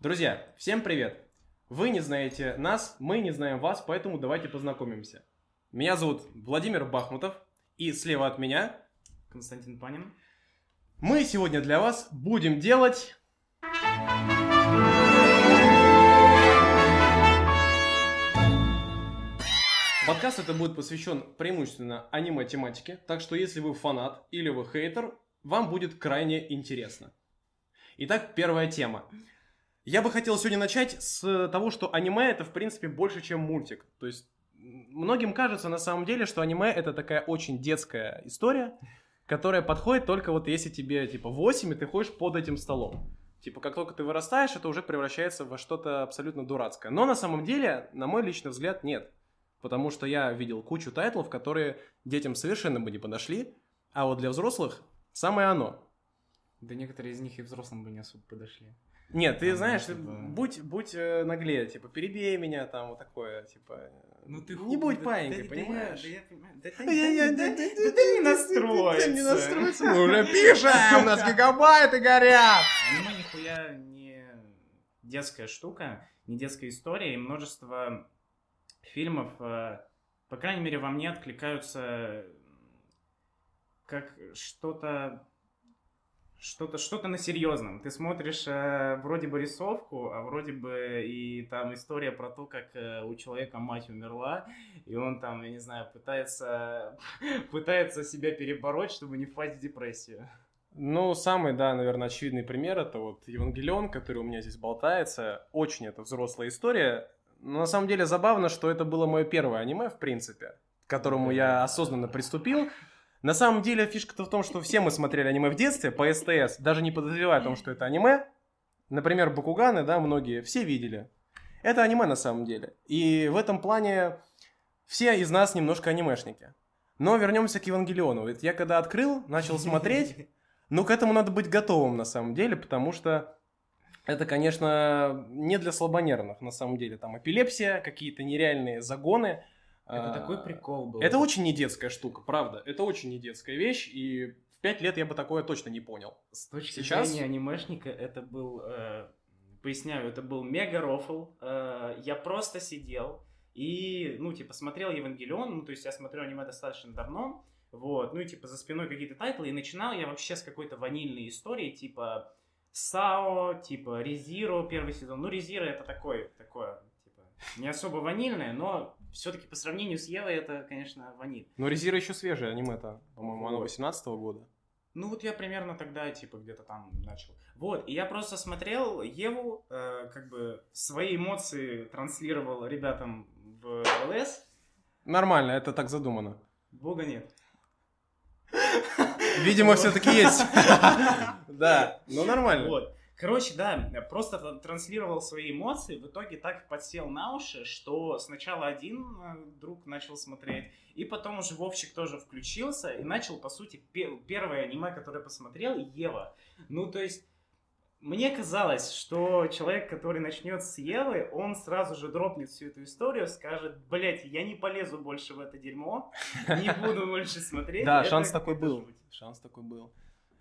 Друзья, всем привет! Вы не знаете нас, мы не знаем вас, поэтому давайте познакомимся. Меня зовут Владимир Бахмутов, и слева от меня Константин Панин. мы сегодня для вас будем делать... Подкаст это будет посвящен преимущественно аниме-тематике, так что если вы фанат или вы хейтер, вам будет крайне интересно. Итак, первая тема. Я бы хотел сегодня начать с того, что аниме это в принципе больше, чем мультик. То есть многим кажется на самом деле, что аниме это такая очень детская история, которая подходит только вот если тебе типа 8 и ты ходишь под этим столом. Типа, как только ты вырастаешь, это уже превращается во что-то абсолютно дурацкое. Но на самом деле, на мой личный взгляд, нет. Потому что я видел кучу тайтлов, которые детям совершенно бы не подошли, а вот для взрослых самое оно. Да некоторые из них и взрослым бы не особо подошли. Нет, ты Там, знаешь, типа- ты будь, будь э, наглее, типа, перебей меня, там, вот такое, типа... Ну ты Не будь паинькой, понимаешь? Да понимаю. Да ты Да я- я- да- да- да- да- да ты не настроится. Да не настроится, мы уже пишем, у нас гигабайты горят! Аниме нихуя не детская штука, не детская история, и множество фильмов, э, по крайней мере, во мне откликаются как что-то что-то что-то на серьезном. Ты смотришь э, вроде бы рисовку, а вроде бы и там история про то, как э, у человека мать умерла, и он там, я не знаю, пытается пытается себя перебороть, чтобы не впасть в депрессию. Ну, самый, да, наверное, очевидный пример это вот Евангелион, который у меня здесь болтается. Очень это взрослая история. Но на самом деле забавно, что это было мое первое аниме, в принципе, к которому я осознанно приступил. На самом деле фишка-то в том, что все мы смотрели аниме в детстве по СТС, даже не подозревая о том, что это аниме. Например, Бакуганы, да, многие, все видели. Это аниме на самом деле. И в этом плане все из нас немножко анимешники. Но вернемся к Евангелиону. Ведь я когда открыл, начал смотреть, ну, к этому надо быть готовым, на самом деле, потому что это, конечно, не для слабонервных, на самом деле. Там эпилепсия, какие-то нереальные загоны. Это А, такой прикол был. Это очень не детская штука, правда. Это очень не детская вещь, и в пять лет я бы такое точно не понял. С точки Сейчас- зрения анимешника это был, э, поясняю, это был мега рофл. Э, я просто сидел и, ну, типа, смотрел Евангелион, ну, то есть я смотрю аниме достаточно давно, вот, ну, и, типа, за спиной какие-то тайтлы, и начинал я вообще с какой-то ванильной истории, типа, Сао, типа, Резиро первый сезон. Ну, Резиро это такое, такое, типа, не особо ванильное, но все-таки по сравнению с Евой это, конечно, ваниль. Но Резира еще свежее аниме-то. По-моему, оно Вот. 18 года. Ну вот я примерно тогда, типа, где-то там начал. Вот, и я просто смотрел Еву, э, как бы свои эмоции транслировал ребятам в ЛС. Нормально, это так задумано. Бога нет. Видимо, все-таки есть. Да, ну нормально. Вот. Короче, да, просто тр- транслировал свои эмоции, в итоге так подсел на уши, что сначала один э, друг начал смотреть, и потом уже Вовчик тоже включился и начал, по сути, пе- первое аниме, которое посмотрел, Ева. Ну, то есть, мне казалось, что человек, который начнет с Евы, он сразу же дропнет всю эту историю, скажет, блять, я не полезу больше в это дерьмо, не буду больше смотреть. Да, шанс такой был. Шанс такой был.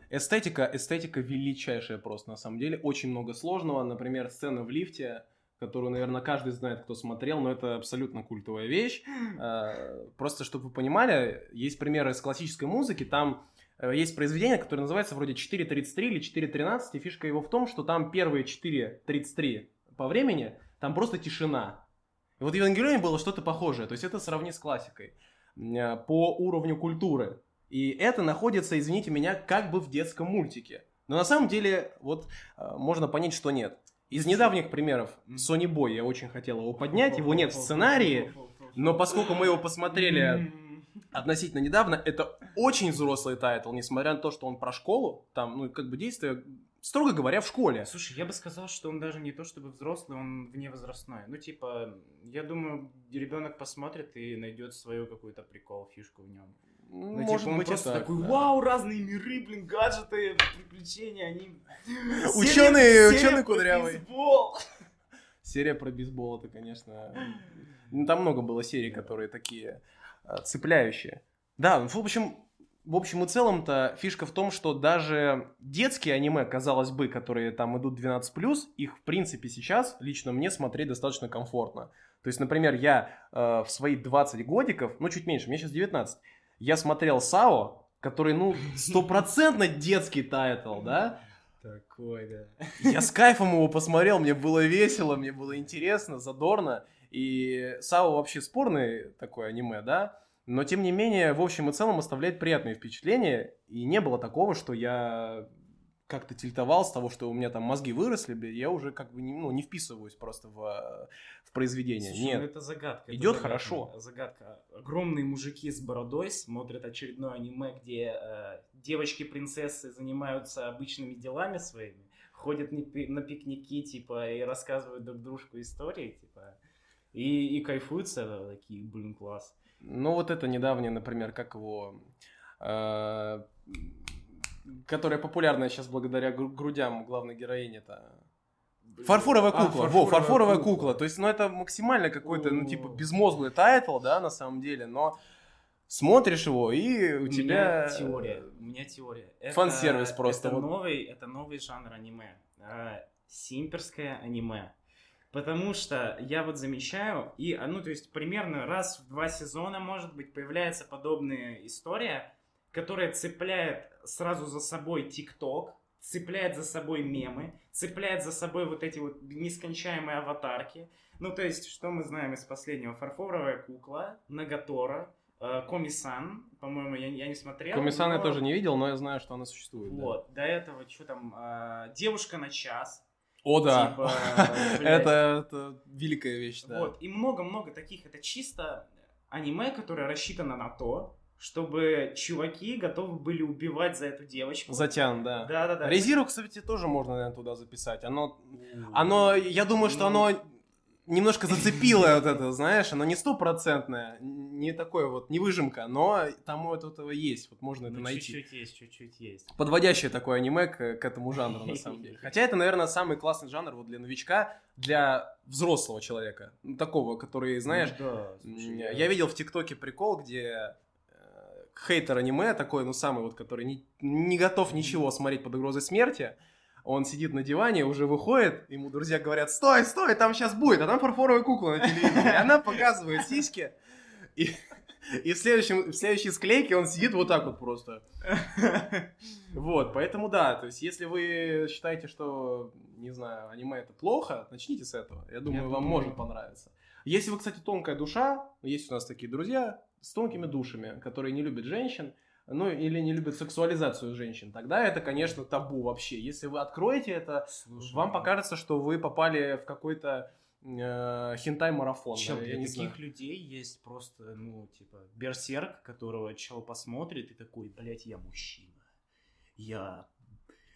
Эстетика, эстетика величайшая просто, на самом деле. Очень много сложного. Например, сцена в лифте, которую, наверное, каждый знает, кто смотрел, но это абсолютно культовая вещь. Э, Просто, чтобы вы понимали, есть примеры из классической музыки. Там э, есть произведение, которое называется вроде 4.33 или 4.13, и фишка его в том, что там первые 4.33 по времени, там просто тишина. И вот в Евангелионе было что-то похожее, то есть это сравни с классикой э, по уровню культуры. И это находится, извините меня, как бы в детском мультике. Но на самом деле, вот э, можно понять, что нет. Из недавних примеров Sony Boy я очень хотел его поднять, его нет в сценарии, но поскольку мы его посмотрели относительно недавно, это очень взрослый тайтл, несмотря на то, что он про школу, там, ну, как бы действие, строго говоря, в школе. Слушай, я бы сказал, что он даже не то чтобы взрослый, он вневозрастной. Ну, типа, я думаю, ребенок посмотрит и найдет свою какую-то прикол, фишку в нем. Ну, Может типа, быть так, такой, да. вау, разные миры, блин, гаджеты, приключения, они... Серия про кудрявый. бейсбол. Серия про бейсбол, это, конечно... ну, Там много было серий, которые такие э, цепляющие. Да, ну, в общем, в общем и целом-то фишка в том, что даже детские аниме, казалось бы, которые там идут 12+, их в принципе сейчас лично мне смотреть достаточно комфортно. То есть, например, я э, в свои 20 годиков, ну чуть меньше, мне сейчас 19, я смотрел САО, который, ну, стопроцентно детский тайтл, да? Такой, да. Я с кайфом его посмотрел, мне было весело, мне было интересно, задорно. И САО вообще спорный такой аниме, да? Но, тем не менее, в общем и целом оставляет приятные впечатления. И не было такого, что я как-то тильтовал с того, что у меня там мозги выросли, я уже как бы не, ну, не вписываюсь просто в, в произведение. Слушай, Нет, ну это загадка. Идет это загадка, хорошо. Загадка. Огромные мужики с бородой смотрят очередное аниме, где э, девочки-принцессы занимаются обычными делами своими, ходят на, пи- на пикники, типа, и рассказывают друг дружку истории, типа, и, и кайфуют с этого, такие, блин, класс. Ну, вот это недавнее, например, как его... э, которая популярная сейчас благодаря гру- грудям главной героини-то. Фарфоровая А, кукла. Во, фарфоровая кукла. То есть, ну, это максимально какой-то, ну, типа, безмозглый тайтл, да, на самом деле, но смотришь его, и у У тебя... меня теория. У меня теория. Это- Фан-сервис просто, Это вот. новый, это новый жанр аниме. А, Симперское аниме. Потому что я вот замечаю, и, а, ну, то есть, примерно раз в два сезона, может быть, появляется подобная история, которая цепляет сразу за собой ТикТок, цепляет за собой мемы, цепляет за собой вот эти вот нескончаемые аватарки. Ну, то есть, что мы знаем из последнего? Фарфоровая кукла, Нагатора, э, Коми-сан, по-моему, я, я не смотрел. Комиссан я но- тоже не видел, но я знаю, что она существует. да. Вот, до этого, что там, э, Девушка на час. О, да. Типа, это, это великая вещь, да. Вот, и много-много таких, это чисто аниме, которое рассчитано на то, чтобы чуваки готовы были убивать за эту девочку. Затян, да. Да-да-да. Резиру, кстати, тоже можно, наверное, туда записать. Оно, оно, я думаю, что оно немножко зацепило вот это, знаешь, оно не стопроцентное, не такое вот, не выжимка, но там вот этого есть, вот можно это Ну, найти. чуть-чуть есть, чуть-чуть есть. Подводящее такое аниме к, к этому жанру, на самом деле. Хотя это, наверное, самый классный жанр вот для новичка, для взрослого человека, ну, такого, который, знаешь, Ну да, слушай, я... я видел в ТикТоке прикол, где хейтер аниме такой, ну самый вот, который не, не готов ничего смотреть под угрозой смерти, он сидит на диване, уже выходит, ему друзья говорят, стой, стой, там сейчас будет, а там фарфоровая кукла на телевизоре, и она показывает сиськи, и, и в, следующем, в следующей склейке он сидит вот так вот просто. Вот, поэтому да, то есть если вы считаете, что, не знаю, аниме это плохо, начните с этого. Я думаю, вам думаю- может понравиться. Если вы, кстати, тонкая душа, есть у нас такие друзья с тонкими душами, которые не любят женщин, ну или не любят сексуализацию женщин, тогда это, конечно, табу вообще. Если вы откроете это, Слушай, вам покажется, что вы попали в какой-то э, хентай-марафон. Да, для таких знаю. людей есть просто, ну, типа, берсерк, которого чел посмотрит и такой, блядь, я мужчина. Я...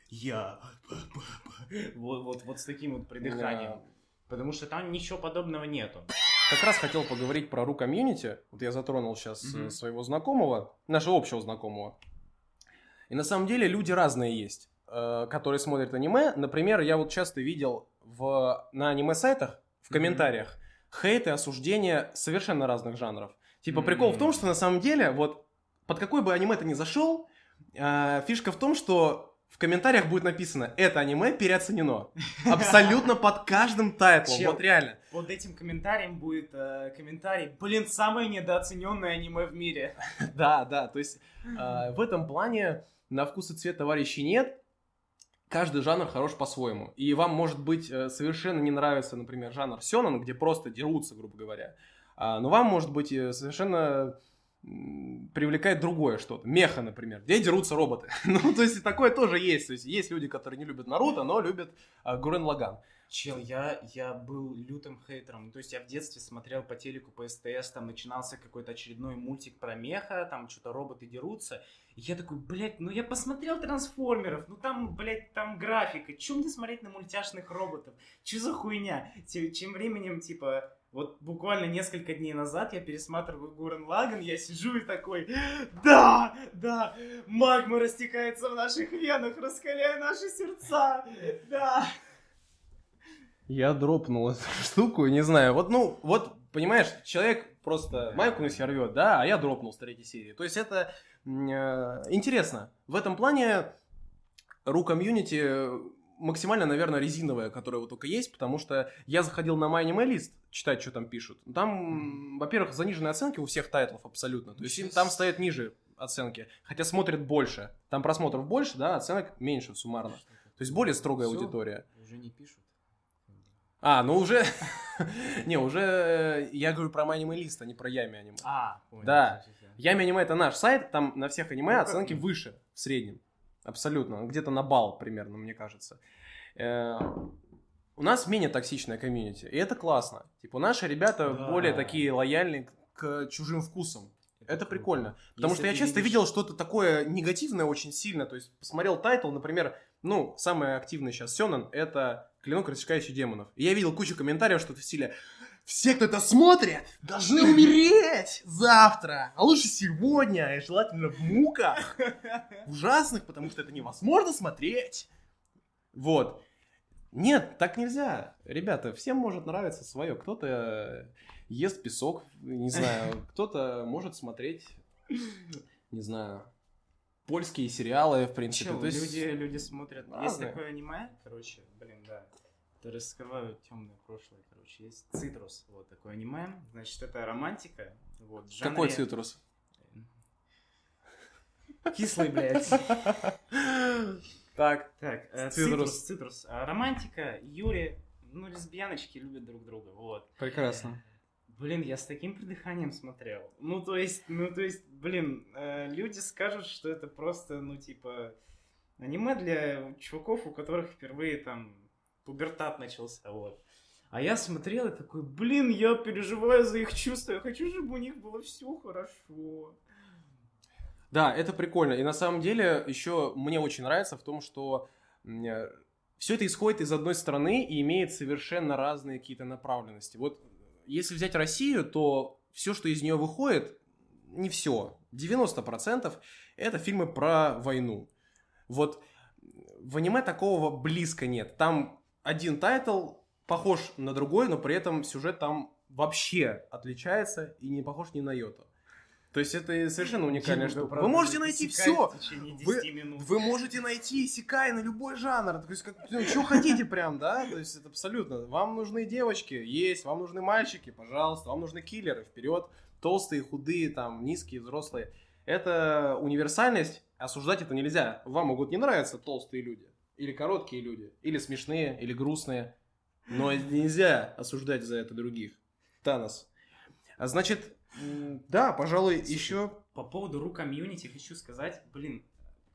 Я... Вот, вот, вот с таким вот придыханием. Да. Потому что там ничего подобного нету. Как раз хотел поговорить про ру комьюнити. Вот я затронул сейчас Мгм. своего знакомого, нашего общего знакомого. И на самом деле люди разные есть, э, которые смотрят аниме. Например, я вот часто видел в, на аниме-сайтах в комментариях хейт и осуждения совершенно разных жанров. Типа прикол в том, что на самом деле вот под какой бы аниме ты ни зашел, э, фишка в том, что в комментариях будет написано «Это аниме переоценено». Абсолютно под каждым тайтлом. Чел. Вот реально. Под этим комментарием будет э, комментарий, блин, самое недооцененное аниме в мире. Да, да, то есть э, в этом плане на вкус и цвет товарищей нет. Каждый жанр хорош по-своему. И вам, может быть, э, совершенно не нравится, например, жанр сёнэн, где просто дерутся, грубо говоря. А, но вам, может быть, э, совершенно привлекает другое что-то. Меха, например, где дерутся роботы. ну, то есть такое тоже есть. То есть есть люди, которые не любят Наруто, но любят а, Гурен Лаган. Чел, я, я был лютым хейтером. То есть я в детстве смотрел по телеку, по СТС, там начинался какой-то очередной мультик про меха, там что-то роботы дерутся. И я такой, блядь, ну я посмотрел трансформеров, ну там, блядь, там графика. Чем мне смотреть на мультяшных роботов? Че за хуйня? Те- Тем временем, типа, вот буквально несколько дней назад я пересматриваю Гурен Лаган, я сижу и такой, да, да, магма растекается в наших венах, раскаляя наши сердца, да. Я дропнул эту штуку, не знаю. Вот, ну, вот, понимаешь, человек просто майку на себя рвет, да, а я дропнул с третьей серии. То есть это э, интересно. В этом плане ру комьюнити максимально, наверное, резиновая, которая вот только есть, потому что я заходил на MyAnimeList, читать, что там пишут. Там, во-первых, заниженные оценки у всех тайтлов абсолютно. То есть им там стоят ниже оценки, хотя смотрят больше. Там просмотров больше, да, оценок меньше суммарно. То есть более строгая Всё? аудитория. Уже не пишут. А, ну уже... Не, уже э, я говорю про MyAnimeList, а не про YummyAnime. А, понял. Да. YummyAnime это наш сайт, там на всех аниме Ну, как- оценки выше в среднем. Абсолютно. Где-то на балл примерно, мне кажется. Э, У нас менее токсичная комьюнити, и это классно. Типа наши ребята Да. более такие лояльные к чужим вкусам. Это круто. прикольно. Потому Если что я часто видишь- видел что-то такое негативное очень сильно. То есть посмотрел тайтл, например, ну, самый активный сейчас Сёнэн — это «Клинок, рассекающий демонов». И я видел кучу комментариев, что-то в стиле «Все, кто это смотрит, должны умереть завтра, а лучше сегодня, и желательно в муках, ужасных, потому что это невозможно смотреть». Вот. Нет, так нельзя. Ребята, всем может нравиться свое. Кто-то ест песок, не знаю, кто-то может смотреть, не знаю, польские сериалы, в принципе. Чел, То есть- люди, люди смотрят. Есть разные. такое аниме, короче, блин, да. Это раскрывают темное прошлое, короче. Есть цитрус, вот такое аниме. Значит, это романтика. Вот, в Какой жанре- цитрус? Кислый, блядь. Так. Так, э, Цитрус. цитрус. А, Романтика, Юри, ну, лесбияночки любят друг друга, вот. Прекрасно. Блин, я с таким придыханием смотрел. Ну, то есть, ну, то есть, блин, э, люди скажут, что это просто, ну, типа, аниме для чуваков, у которых впервые там пубертат начался, вот. А я смотрел и такой, блин, я переживаю за их чувства, я хочу, чтобы у них было все хорошо. Да, это прикольно. И на самом деле еще мне очень нравится в том, что все это исходит из одной страны и имеет совершенно разные какие-то направленности. Вот если взять Россию, то все, что из нее выходит, не все, 90% это фильмы про войну. Вот в аниме такого близко нет. Там один тайтл похож на другой, но при этом сюжет там вообще отличается и не похож ни на йоту. То есть это совершенно уникальная Дима, штука. Вы можете найти все. В течение 10 Вы- минут. Вы можете найти исекай на любой жанр. То есть, как, ну, что хотите прям, да? То есть, это абсолютно. Вам нужны девочки, есть. Вам нужны мальчики, пожалуйста. Вам нужны киллеры, вперед. Толстые, худые, там, низкие, взрослые. Это универсальность. Осуждать это нельзя. Вам могут не нравиться толстые люди. Или короткие люди. Или смешные, или грустные. Но нельзя осуждать за это других. Танос. А значит, да, пожалуй, Слушай, еще... По поводу ру комьюнити хочу сказать, блин,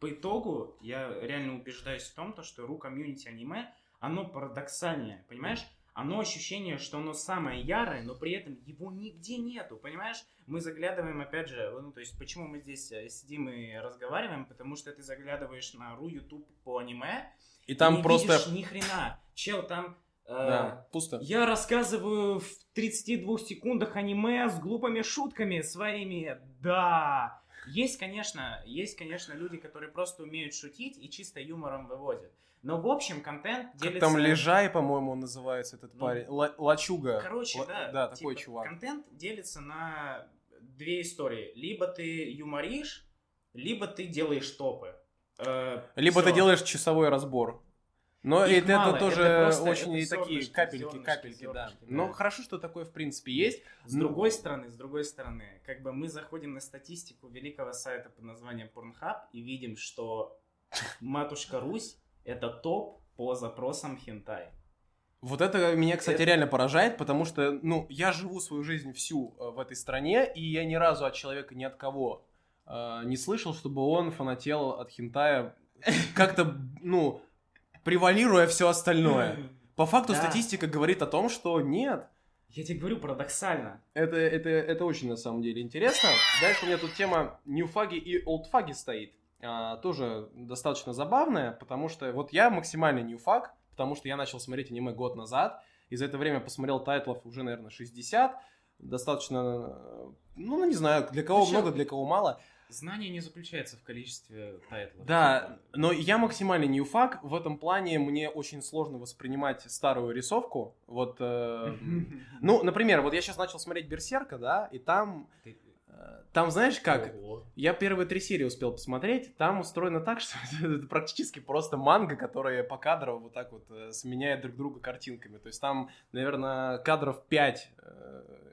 по итогу я реально убеждаюсь в том, то, что ру комьюнити аниме, оно парадоксальное, понимаешь? Оно ощущение, что оно самое ярое, но при этом его нигде нету, понимаешь? Мы заглядываем, опять же, ну, то есть, почему мы здесь э, сидим и разговариваем, потому что ты заглядываешь на ру YouTube по аниме, И там и не просто... видишь ни хрена. Чел, там... э, Да, пусто. я рассказываю в 32 секундах аниме с глупыми шутками своими. Да. Есть, конечно, есть, конечно, люди, которые просто умеют шутить и чисто юмором выводят. Но в общем контент Как делится... там Лежай, по-моему, он называется этот Ну, парень. Ла- Лачуга. Короче, Ла- да. Да, такой типа, чувак. Контент делится на две истории. Либо ты юморишь, либо ты делаешь топы. Э, Либо ты всё. делаешь часовой разбор. Но Их это, мало, это тоже это очень это и такие зернышки, капельки, зернышки, капельки, да. зернышки, Но да. хорошо, что такое в принципе есть. С Ну, другой стороны, с другой стороны, как бы мы заходим на статистику великого сайта под названием Pornhub и видим, что матушка Русь это топ по запросам хентай. Вот это меня, кстати, Это- реально поражает, потому что, ну, я живу свою жизнь всю э, в этой стране, и я ни разу от человека ни от кого э, не слышал, чтобы он фанател от хентая как-то, ну, превалируя все остальное. По факту Да. статистика говорит о том, что нет, Я тебе говорю парадоксально. Это, это, это очень на самом деле интересно. Дальше у меня тут тема ньюфаги и олдфаги стоит. А, тоже достаточно забавная, потому что вот я максимальный ньюфаг, потому что я начал смотреть аниме год назад, и за это время посмотрел тайтлов уже, наверное, 60. Достаточно, ну, не знаю, для кого щас- много, для кого мало. Знание не заключается в количестве тайтлов. Да, но я максимальный ньюфаг. В этом плане мне очень сложно воспринимать старую рисовку. Вот, э, ну, например, вот я сейчас начал смотреть Берсерка, да, и там Ты- Там, знаешь, как? Ого. Я первые три серии успел посмотреть. Там устроено так, что это практически просто манга, которая по кадрово вот так вот э, сменяет друг друга картинками. То есть там, наверное, кадров 5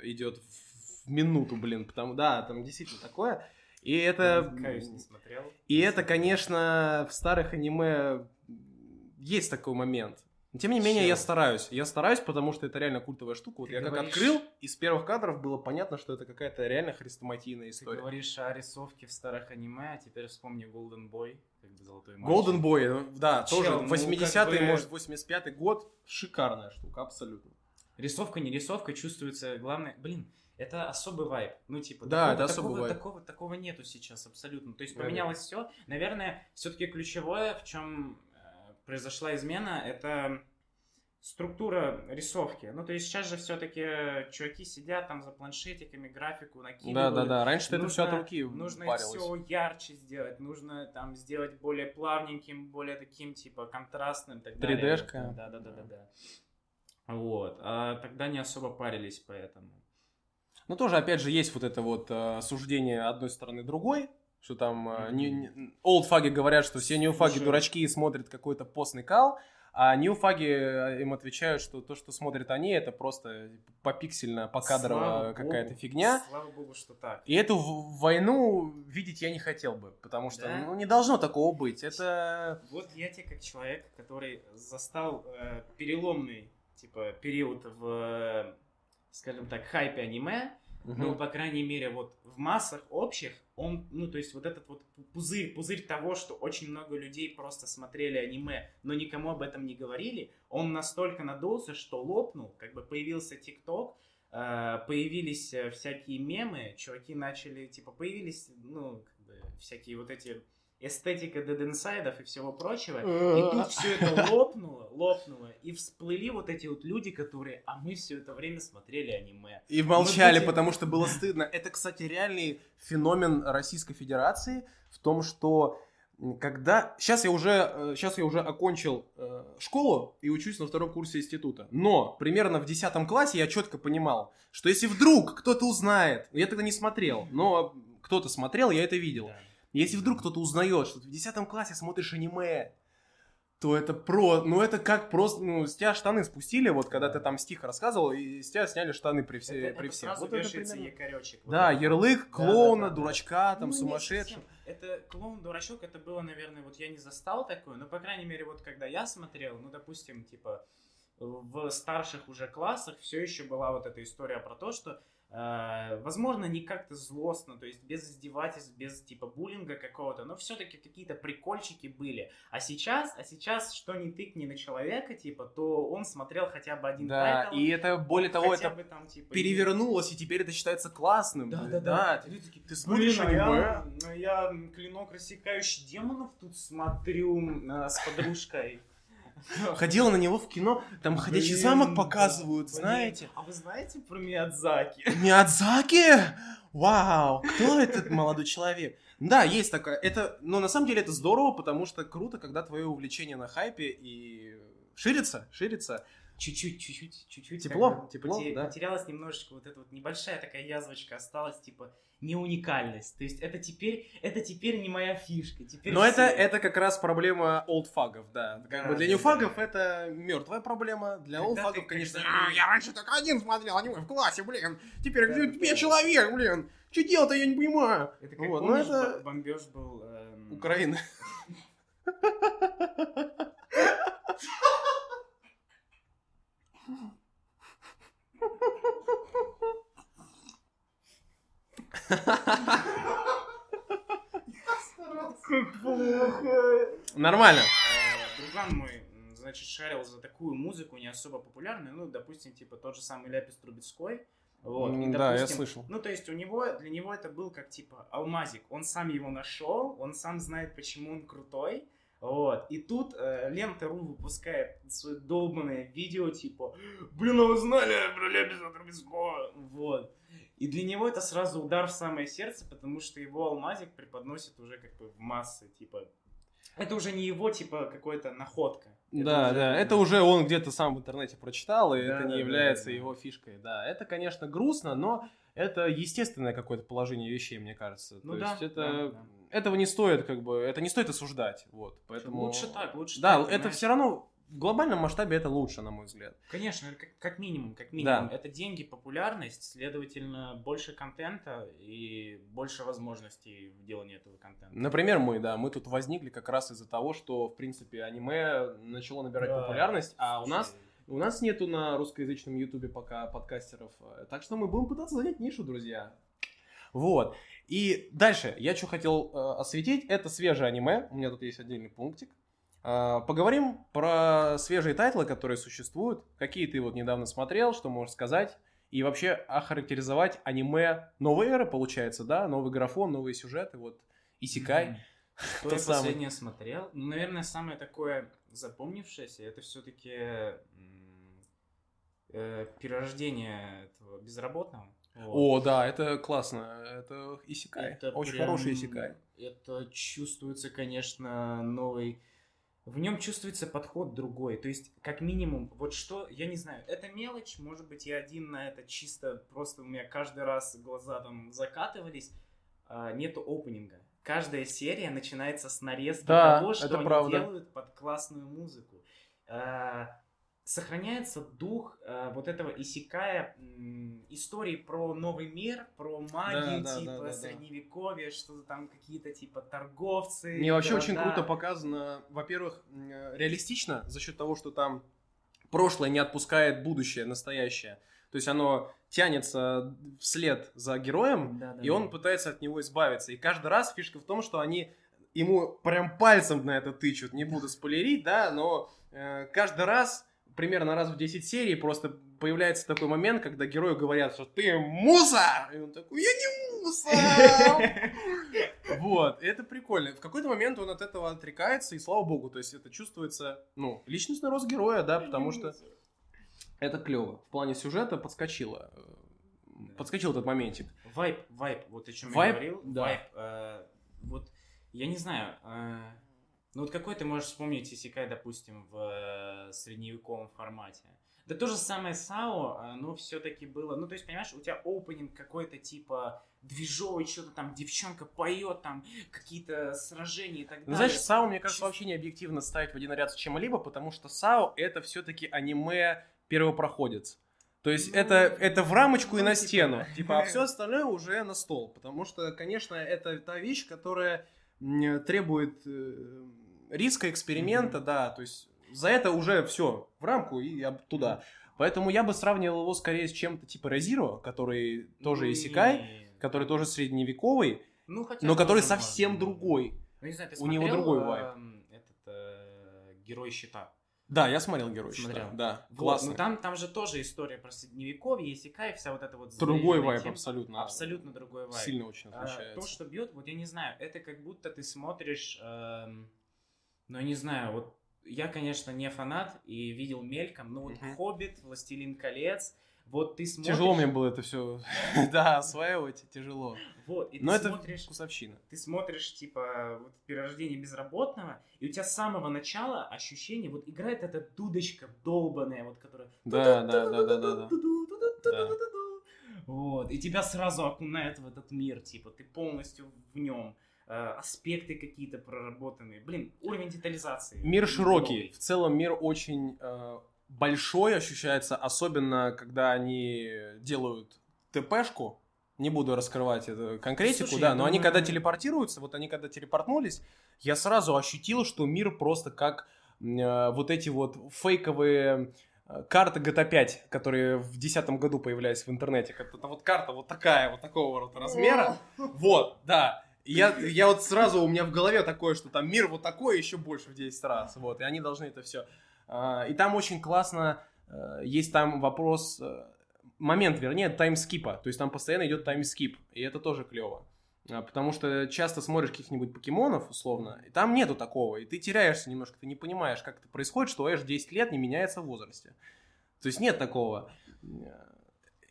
идет в минуту, блин. Потому, да, там действительно такое. И это... Каюсь, не смотрел. И это, конечно, в старых аниме есть такой момент. Но, тем не менее, я Чел. стараюсь. Я стараюсь, потому что это реально культовая штука. Вот Ты я как говоришь- открыл, из первых кадров было понятно, что это какая-то реально хрестоматийная Ты история. говоришь о рисовке в старых аниме, а теперь вспомни Golden Boy, как бы золотой мальчик. Golden Boy, ну, да, Чел, тоже ну, 80-й, как бы- может, 85-й год. Шикарная штука, абсолютно. Рисовка, не рисовка, чувствуется, главное, блин, это особый вайб. Ну, типа, Да, такого, это особый такого, вайб. Такого, такого нету сейчас абсолютно. То есть поменялось все. Наверное, все-таки ключевое, в чем произошла измена, это структура рисовки. Ну, то есть сейчас же все-таки чуваки сидят там за планшетиками, графику накидывают. Да-да-да, раньше это все от Нужно- руки Нужно парилось. все ярче сделать, нужно там сделать более плавненьким, более таким типа контрастным так далее. 3D-шка. Да, да, да, да, да. Вот. А тогда не особо парились, поэтому. Ну, тоже, опять же, есть вот это вот э, суждение одной стороны другой, что там э, не- не- олдфаги говорят, что все ньюфаги Слушай. дурачки и смотрят какой-то постный кал, а ньюфаги э, им отвечают, что то, что смотрят они, это просто попиксельно, покадрово какая-то фигня. Слава богу, что так. И эту войну видеть я не хотел бы, потому что Да? ну, не должно такого быть. Это... Вот я тебе как человек, который застал э, переломный типа период в, э, скажем так, хайпе аниме, ну, Мгм. по крайней мере, вот в массах общих, он, ну, то есть вот этот вот пу- пузырь, пузырь того, что очень много людей просто смотрели аниме, но никому об этом не говорили, он настолько надулся, что лопнул, как бы появился ТикТок, э, появились э, всякие мемы, чуваки начали, типа, появились, ну, как бы, всякие вот эти эстетика дединсайдов и всего прочего, и тут все это лопнуло, лопнуло, и всплыли вот эти вот люди, которые, а мы все это время смотрели аниме. И молчали, будем- потому что было стыдно. Это, кстати, реальный феномен Российской Федерации в том, что когда... Сейчас я уже, сейчас я уже окончил э, школу и учусь на втором курсе института. Но примерно в 10 классе я четко понимал, что если вдруг кто-то узнает, я тогда не смотрел, но кто-то смотрел, я это видел. Да. Если вдруг кто-то узнает, что ты в 10 классе смотришь аниме, то это про... Ну, это как просто... Ну, с тебя штаны спустили, вот когда ты там стих рассказывал, и с тебя сняли штаны при, все, это, при это всех. сразу Вот это примерно- якоречек. Вот Да, это. ярлык Да, клоуна, да, да, да. дурачка, там, Ну, сумасшедшего. Это клоун-дурачок, это было, наверное, вот я не застал такое, но, по крайней мере, вот когда я смотрел, ну, допустим, типа, в старших уже классах все еще была вот эта история про то, что возможно, не как-то злостно, то есть без издевательств, без типа буллинга какого-то, но все-таки какие-то прикольчики были. А сейчас, а сейчас, что не тыкни на человека, типа, то он смотрел хотя бы один Да, тайтл, и это, более того, это бы там, типа, перевернулось, и теперь это считается классным. да, да, есть, да. ты- ты Блин, смотришь а аниме, я, а я клинок рассекающий демонов тут смотрю а, с подружкой. Ходила на него в кино, там ходячий замок показывают, знаете. А вы знаете про Миядзаки? Миядзаки? Вау, кто этот молодой человек? Да, есть такая. Это, но на самом деле это здорово, потому что круто, когда твое увлечение на хайпе и ширится, ширится. Чуть-чуть, чуть-чуть, чуть-чуть. Тепло, как бы тепло, поте- да. Потерялась немножечко вот эта вот небольшая такая язвочка осталась, типа, не уникальность. То есть это теперь, это теперь не моя фишка. Теперь Но все. это, это как раз проблема олдфагов, да. Как Да, бы для ньюфагов да. это мертвая проблема, для Когда олдфагов, ты- конечно... «А, Я раньше только один смотрел аниме в классе, блин. Теперь Да, где да, человек, блин. Что делать-то, я не понимаю. Это как Вот, помнишь, это- бо- бомбеж был... эм, Украина. Как плохо. Нормально. Э, Друган мой, значит, шарил за такую музыку не особо популярную, ну, допустим, типа тот же самый Ляпис Трубецкой. Вот, и, М, да, я допустим, слышал. Ну, то есть у него, для него это был как типа алмазик. Он сам его нашел, он сам знает, почему он крутой. Вот. И тут э, Лента.ру выпускает свое долбанное видео, типа, блин, а вы знали про Ляписа Трубецкого? Вот. И для него это сразу удар в самое сердце, потому что его алмазик преподносит уже как бы в массы, типа, Это уже не его, типа, какой-то находка. Это да, уже- да, это уже он где-то сам в интернете прочитал, и Да, это не да, является да, да. его фишкой. Да, это, конечно, грустно, но это естественное какое-то положение вещей, мне кажется. Ну То да, есть это, да, да. Этого не стоит, как бы, это не стоит осуждать, вот. Поэтому Лучше так, лучше Да, так, это понимаешь? все равно в глобальном масштабе это лучше, на мой взгляд. Конечно, как, как минимум, как минимум. Да. Это деньги, популярность, следовательно, больше контента и больше возможностей в делании этого контента. Например, мы, да, мы тут возникли как раз из-за того, что, в принципе, аниме начало набирать Да. популярность, а у нас у нас нету на русскоязычном ютубе пока подкастеров, так что мы будем пытаться занять нишу, друзья. Вот. И дальше, я что хотел э, осветить, это свежее аниме, у меня тут есть отдельный пунктик. Э, поговорим про свежие тайтлы, которые существуют, какие ты вот недавно смотрел, что можешь сказать, и вообще охарактеризовать аниме новой эры, получается, да, новый графон, новые сюжеты, вот, исекай. Мгм. Что я самый. последнее смотрел? Ну, наверное, самое такое запомнившееся, это все-таки перерождение этого безработного. Вот. О, да, это классно, это Исикай, Это очень прям- хороший Исикай. Это чувствуется, конечно, новый... В нем чувствуется подход другой. То есть, как минимум, вот что, я не знаю, это мелочь, может быть, я один на это чисто, просто у меня каждый раз глаза там закатывались. А, нету опенинга. Каждая серия начинается с нарезки Да, того, что они правда. делают под классную музыку. А, сохраняется дух а, вот этого исекая истории про новый мир, про магию, да, да, типа да, да. средневековье, что-то там какие-то типа торговцы. Мне вообще очень города. круто показано, во-первых, м, э, реалистично, за счет того, что там прошлое не отпускает будущее, настоящее. То есть оно тянется вслед за героем, Да, да, и да. он пытается от него избавиться. И каждый раз фишка в том, что они ему прям пальцем на это тычут. Не буду спойлерить, да, но э, каждый раз, примерно раз в 10 серий, просто появляется такой момент, когда герою говорят, что ты мусор! И он такой, я не мусор! Вот, это прикольно. В какой-то момент он от этого отрекается, и слава богу, то есть это чувствуется, ну, личностный рост героя, да, потому что это клево. В плане сюжета подскочило. Подскочил этот моментик. Вайп, вайп, вот о чем я говорил. Вайп, э, вот, я не знаю, э, ну вот какой ты можешь вспомнить Исекай, допустим, в э, средневековом формате? Да то же самое САО, но все-таки было, ну то есть, понимаешь, у тебя опенинг какой-то типа движовый, что-то там девчонка поет, там какие-то сражения и так Ну, далее. знаешь, САО, мне кажется, Чисто- вообще не объективно ставить в один ряд с чем-либо, потому что САО это все-таки аниме первопроходец. То есть Ну, это, это в рамочку и ну, на типа, стену. Типа, а все остальное уже на стол. Потому что, конечно, это та вещь, которая требует э, риска, эксперимента, да. То есть за это уже все в рамку и туда. Поэтому я бы сравнивал его скорее с чем-то типа Резиро, который тоже Исикай, который тоже средневековый, ну, хотя но который совсем другой. Ну, не знаю, ты У него смотрел, другой вайб. эм, Этот э, герой щита. Да, я смотрел Герой Смотрел. Щита, Да, Вот, классно. ну там, там же тоже история про средневековье, Исекай, вся вот эта вот... Другой вайб тема. абсолютно. Абсолютно другой вайб. Сильно очень А, отличается. то, что бьет, вот я не знаю, это как будто ты смотришь, эм, ну я не знаю, вот я, конечно, не фанат и видел мельком, но вот Мгм. Хоббит, Властелин колец, вот ты смотришь... Тяжело мне было это все, да, осваивать, тяжело. Вот, и Но ты это смотришь... вкусовщина. ты смотришь, типа, вот перерождение безработного, и у тебя с самого начала ощущение, вот играет эта дудочка долбаная, вот которая... Да, да, да, да, да, да. Вот, и тебя сразу окунает в этот мир, типа, ты полностью в нем. Аспекты какие-то проработанные. Блин, уровень детализации. Мир широкий. новый. В целом мир очень э, большой ощущается, особенно когда они делают ТПшку. Не буду раскрывать эту конкретику, Слушай, да, но они думаю- когда телепортируются, вот они когда телепортнулись, я сразу ощутил, что мир просто как э, вот эти вот фейковые э, карты GTA 5, которые в 2010 году появлялись в интернете. Как это вот карта вот такая, вот такого вот размера. Вот, да. Я, я вот сразу, у меня в голове такое, что там мир вот такой, еще больше в 10 раз. Вот, и они должны это все. И там очень классно, э, есть там вопрос, э, момент, вернее, таймскипа. То есть там постоянно идет таймскип, и это тоже клево. А, Потому что часто смотришь каких-нибудь покемонов, условно, и там нету такого, и ты теряешься немножко, ты не понимаешь, как это происходит, что аж 10 лет не меняется в возрасте. То есть нет такого.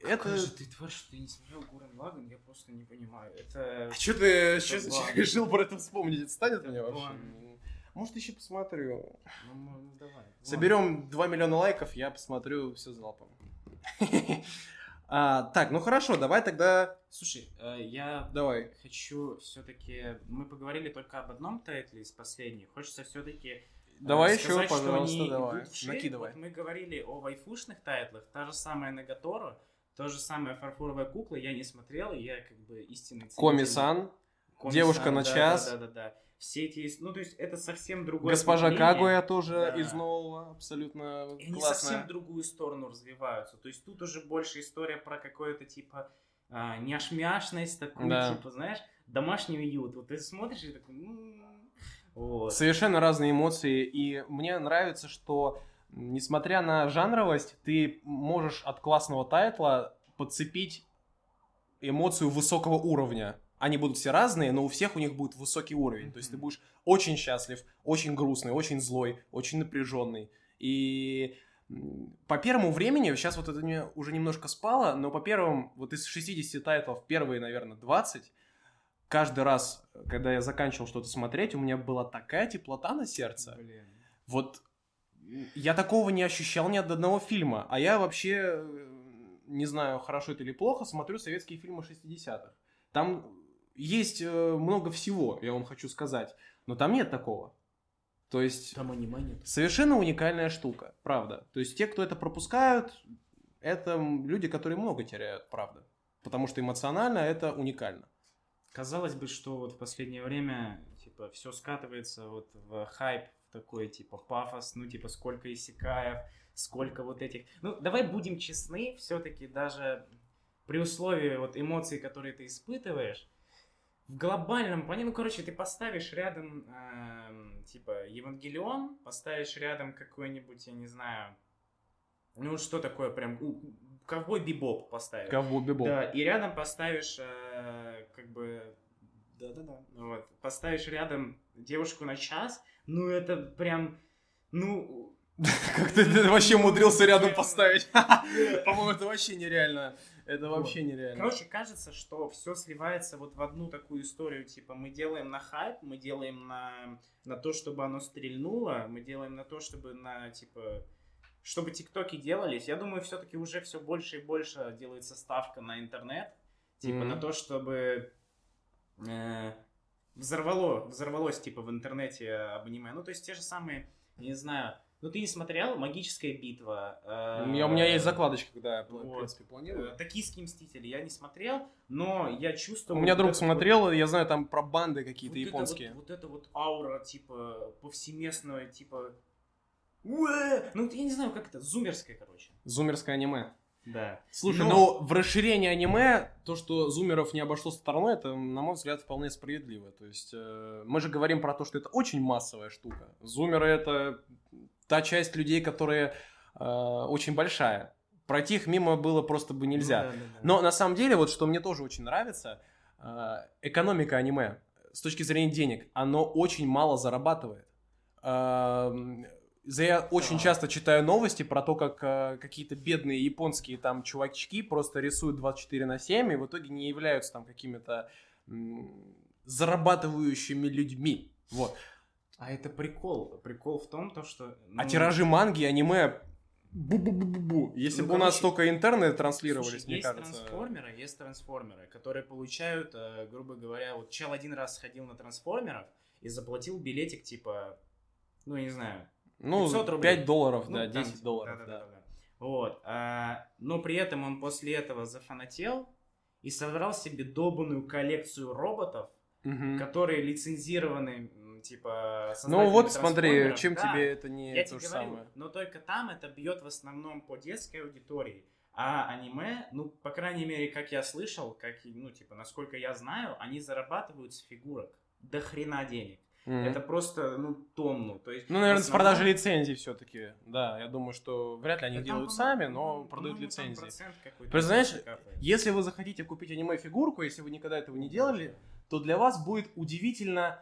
Это... Какая же ты тварь, что ты не смотрел Гурен Лаган, я просто не понимаю. Это... А что ты ладно. решил про это вспомнить? Это станет мне вообще? Ладно. Может, еще посмотрю. Ну, ну, давай. Соберем 2 миллиона лайков, я посмотрю все залпом. А, так, ну хорошо, давай тогда... Слушай, э, я Давай. хочу все-таки... Мы поговорили только об одном тайтле из последних. Хочется все-таки Давай еще, сказать, что пожалуйста, давай. Накидывай. Вот мы говорили о вайфушных тайтлах. Та же самая Нагаторо, то же самое Фарфоровая кукла. Я не смотрел, я как бы истинный ценитель. Коми-сан, Коми-сан, Девушка на да, час. Да, да, да, да. Все эти... Ну, то есть это совсем другое госпожа поколение. Кагуя тоже Да. из нового, абсолютно И они совсем в другую сторону развиваются. То есть тут уже больше история про какое-то типа а, няшмяшность, такую, Да. типа, знаешь, домашний уют. Вот ты смотришь и такой... «М-м-м». Вот. Совершенно разные эмоции, и мне нравится, что несмотря на жанровость, ты можешь от классного тайтла подцепить эмоцию высокого уровня. Они будут все разные, но у всех у них будет высокий уровень. То есть ты будешь очень счастлив, очень грустный, очень злой, очень напряженный. И по первому времени, сейчас вот это мне уже немножко спало, но по первым, вот из 60 тайтлов, первые, наверное, 20, каждый раз, когда я заканчивал что-то смотреть, у меня была такая теплота на сердце. Блин. Вот я такого не ощущал ни от одного фильма. А я вообще, э, не знаю, хорошо это или плохо, смотрю советские фильмы 60-х. Там есть э, много всего, я вам хочу сказать. Но там нет такого. То есть Там аниме нет. совершенно уникальная штука, правда. То есть те, кто это пропускают, это люди, которые много теряют, правда. Потому что эмоционально это уникально. Казалось бы, что вот в последнее время, типа, все скатывается вот в хайп, такой, типа, пафос, ну, типа, сколько исекаев, сколько вот этих... Ну, давай будем честны, все-таки даже при условии вот эмоций, которые ты испытываешь, в глобальном плане, ну, короче, ты поставишь рядом, эм, типа, Евангелион, поставишь рядом какой-нибудь, я не знаю, ну, что такое прям, ковбой бибоп поставишь. Ковбой Бибоп. Да, и рядом поставишь, э, как бы, да-да-да, вот, поставишь рядом девушку на час, ну это прям, ну, Как ты, вообще умудрился рядом поставить? По-моему, это вообще нереально. Это вообще нереально. короче, кажется, что все сливается вот в одну такую историю, типа, мы делаем на хайп, мы делаем на, на то, чтобы оно стрельнуло, мы делаем на то, чтобы на, типа, чтобы тиктоки делались. Я думаю, все-таки уже все больше и больше делается ставка на интернет, типа, на то, чтобы э, взорвало, взорвалось, типа, в интернете об аниме. Ну, то есть те же самые, не знаю, ну ты не смотрел «Магическая битва»? э, У меня, у меня есть закладочка, когда я, в вот. принципе, планирую. Э, «Токийские мстители» я не смотрел, но я чувствую... У меня вот друг это смотрел, я знаю, там про банды вот- какие-то вот это японские. вот, вот это вот аура, типа, повсеместная, типа... «Уэ!» Ну, я не знаю, как это, зумерская, короче. Зумерское аниме. Да. Слушай, Но- ну в расширении аниме то, что зумеров не обошло стороной, это, на мой взгляд, вполне справедливо. То есть э, мы же говорим про то, что это очень массовая штука. Зумеры это та часть людей, которые э, очень большая. Пройти их мимо было просто бы нельзя. Ну, да, да, да. Но на самом деле, вот что мне тоже очень нравится, э, экономика аниме с точки зрения денег, оно очень мало зарабатывает. Эм, за- Я очень часто читаю новости про то, как э, какие-то бедные японские там чувачки просто рисуют 24 на 7 и в итоге не являются там какими-то зарабатывающими людьми. Вот. А это прикол. Прикол в том, то, что... А ну, тиражи манги, аниме бу-бу-бу-бу-бу. Если Ну, бы у нас короче, только интерны транслировались, Слушай, мне есть кажется. трансформеры, есть трансформеры, которые получают, э, грубо говоря, вот чел один раз сходил на трансформеров и заплатил билетик типа, ну, я не знаю, Ну, 500 рублей. 5 долларов, ну, да, там, 10 долларов, да. да-да-да-да. Вот. а, но при этом он после этого зафанател и собрал себе долбанную коллекцию роботов, Мгм. которые лицензированы, типа, Ну вот смотри, чем Да. тебе это не Я то тебе же говорю, самое. но только там это бьет в основном по детской аудитории. А аниме, ну, по крайней мере, как я слышал, как, ну, типа, насколько я знаю, они зарабатывают с фигурок до хрена денег. Мгм. Это просто, ну, тонну. То есть, Ну, наверное, в с основном- продажи лицензий все-таки. Да, я думаю, что вряд ли они Да там, делают по-моему, сами, но продают там лицензии. Просто, знаешь. Если вы захотите купить аниме-фигурку, если вы никогда этого не делали, то для вас будет удивительно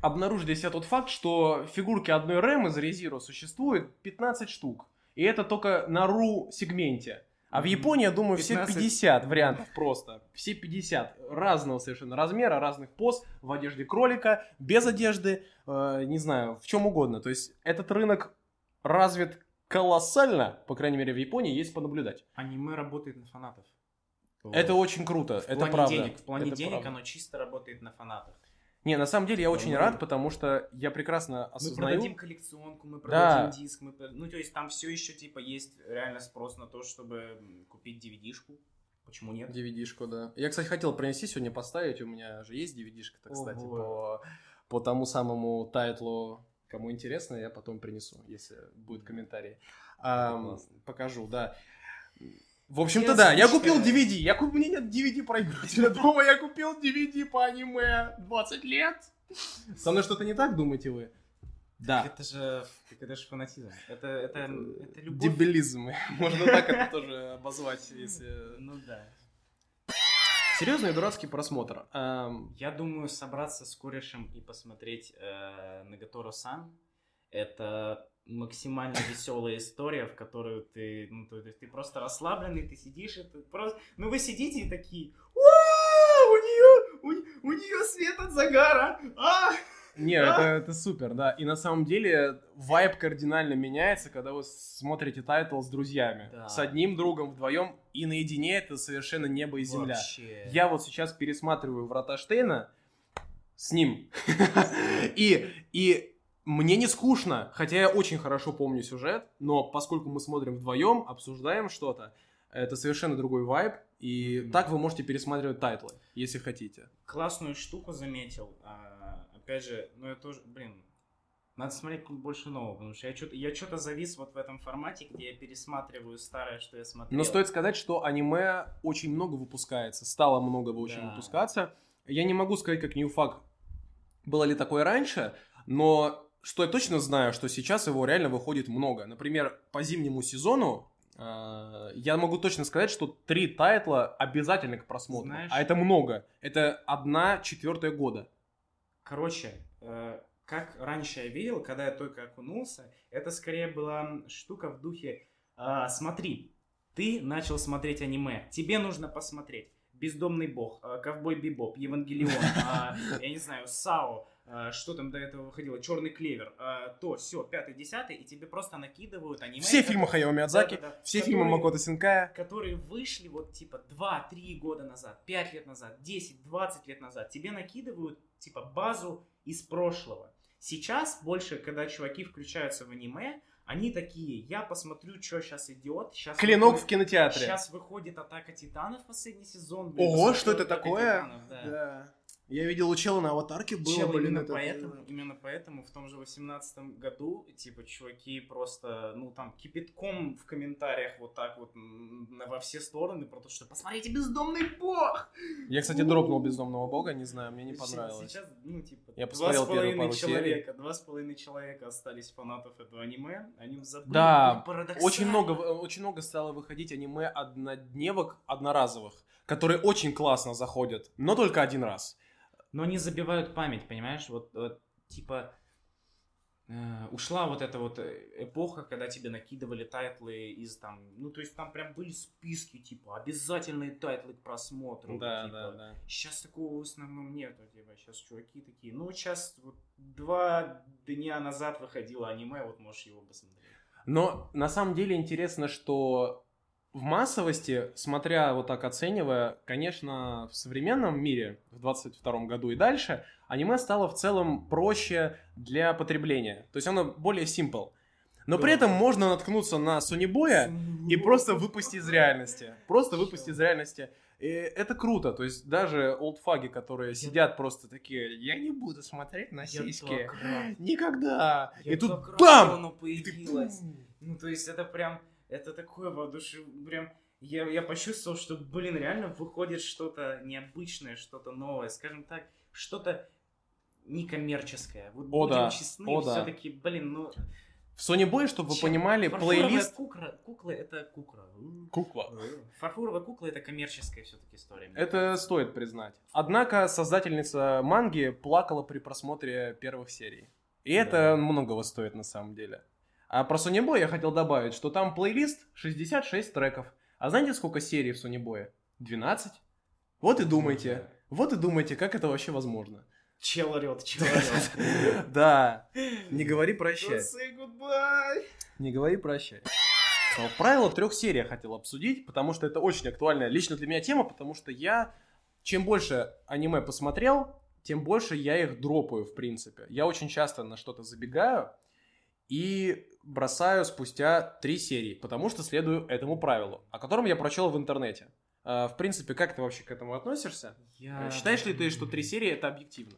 обнаружить для себя тот факт, что фигурки одной рэм из Резиро существует 15 штук. И это только на ру сегменте. А в Японии, я думаю, все 15. 50 вариантов просто. Все 50 разного совершенно размера, разных поз, в одежде кролика, без одежды, э, не знаю, в чем угодно. То есть этот рынок развит колоссально, по крайней мере в Японии, есть понаблюдать. Аниме работает на фанатов. Это очень круто, В это плане правда. денег, в плане Это денег правда. оно чисто работает на фанатах. Не, на самом деле я очень рад, потому что я прекрасно Мы осознаю... продадим коллекционку, мы Да. продадим диск, мы ну то есть там все еще типа есть реально спрос на то, чтобы купить DVD-шку. Почему нет? DVD-шку, да. Я, кстати, хотел принести сегодня поставить, у меня же есть DVD-шка, кстати, по, по тому самому тайтлу. Кому интересно, я потом принесу, если будет комментарий. Классно. покажу, да. В общем-то, Я да, я купил. DVD. Я куп... У меня нет DVD проигрывателя дома, я купил DVD по аниме 20 лет. Со мной что-то не так, думаете вы? Да. Это же, это же фанатизм. Это, это, это любовь. Дебилизм. Можно так это тоже обозвать, если... Ну да. Серьезный и дурацкий просмотр. Ам, Я думаю, собраться с корешем и посмотреть э, Нагаторо-сан это максимально веселая история, в которую ты, ну, то есть ты просто расслабленный, ты сидишь, и ты просто, ну, вы сидите и такие, «Уау, у нее, у, у нее след от загара, а!» Не, это, это супер, да. И на самом деле вайб кардинально меняется, когда вы смотрите тайтл с друзьями. Да. С одним другом, вдвоем, и наедине это совершенно небо и земля. Вообще. Я вот сейчас пересматриваю Врата Штейна с ним. И, и мне не скучно, хотя я очень хорошо помню сюжет, но поскольку мы смотрим вдвоем, обсуждаем что-то, это совершенно другой вайб, и Мгм. так вы можете пересматривать тайтлы, если хотите. Классную штуку заметил, а, опять же, ну, я тоже, блин, надо смотреть больше нового, потому что я что-то я что-то завис вот в этом формате, где я пересматриваю старое, что я смотрел. Но стоит сказать, что аниме очень много выпускается, стало много очень Да. выпускаться. Я не могу сказать, как Ньюфак, было ли такое раньше, но что я точно знаю, что сейчас его реально выходит много. Например, по зимнему сезону э, я могу точно сказать, что три тайтла обязательно к просмотру. Знаешь- А это много. Это одна четвертая года. Короче, э, как раньше я видел, когда я только окунулся, это скорее была штука в духе а, «Смотри, ты начал смотреть аниме, тебе нужно посмотреть Бездомный бог, а, Ковбой Бибоп, Евангелион, а, я не знаю, Сао, что там до этого выходило, Черный Клевер, а, то, все, пятый, десятый, и тебе просто накидывают аниме. Все ко- фильмы Хаяо Миядзаки, Да-да-да. все фильмы Которые- Макото Синкая. которые вышли вот типа 2-3 года назад, 5 лет назад, 10-20 лет назад, тебе накидывают типа базу из прошлого. Сейчас больше, когда чуваки включаются в аниме, они такие, я посмотрю, что сейчас идет. Сейчас Клинок в кинотеатре. Сейчас выходит Атака Титанов последний сезон. блин, Ого, что это «Атака такое? Титанов», да. Да. Я видел у чела на аватарке было, Чел, блин, именно это- поэтому, именно поэтому в том же 18 году, типа, чуваки просто, ну, там, кипятком в комментариях вот так вот на- во все стороны про то, что посмотрите, бездомный бог! Я, кстати, дропнул Бездомного Бога, не знаю, мне не Сейчас- понравилось. Сейчас, ну, типа, Я два с половиной человека, два с половиной человека остались фанатов этого аниме, они забыли. Да. Очень много, очень много стало выходить аниме однодневок одноразовых, которые очень классно заходят, но только один раз. Но они забивают память, понимаешь? Вот, вот, типа, э, ушла вот эта вот э, эпоха, когда тебе накидывали тайтлы из там... Ну, то есть там прям были списки, типа, обязательные тайтлы к просмотру. типа. да. Сейчас такого в основном нету, типа, сейчас чуваки такие, ну, сейчас вот два дня назад выходило аниме, вот можешь его посмотреть. Но на самом деле интересно, что в массовости, смотря вот так оценивая, конечно, в современном мире, в 22 году и дальше, аниме стало в целом проще для потребления. То есть оно более simple. Но при Да. этом можно наткнуться на Сонибоя и просто выпустить из реальности. Просто выпустить из реальности. И это круто. То есть даже олдфаги, которые сидят просто такие, я не буду смотреть на Я сиськи. Никогда. Я и тут бам! И ты! Ну, то есть это прям, это такое воодушев... Прям, я, я почувствовал, что, блин, реально выходит что-то необычное, что-то новое, скажем так, что-то некоммерческое. Вот О, будем да, честны, о, да. все-таки, блин, ну... В Sony Boy, чтобы вы чем- понимали, плейлист... Кукла, кукла это кукла. Кукла. Фарфоровая кукла это коммерческая все-таки история. Это кажется. стоит признать. Однако создательница манги плакала при просмотре первых серий. И это Да. многого стоит на самом деле. А про Boy я хотел добавить, что там плейлист 66 треков. А знаете, сколько серий в Boy? 12? Вот и думайте. Вот и думайте, как это вообще возможно. Чел орет, чел орет. Да. Не говори прощай. Не говори прощай. Правило трех серий я хотел обсудить, потому что это очень актуальная лично для меня тема, потому что я, чем больше аниме посмотрел, тем больше я их дропаю, в принципе. Я очень часто на что-то забегаю и бросаю спустя три серии, потому что следую этому правилу, о котором я прочел в интернете. А, В принципе, как ты вообще к этому относишься? Я- Считаешь ли ты, что три серии это объективно?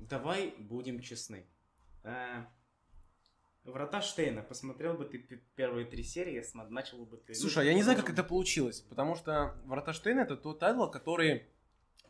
Давай будем честны. Э, Врата Штейна. Посмотрел бы ты первые три серии, начал бы ты... Слушай, а я не знаю, как это получилось, потому что Врата Штейна это тот тайтл, который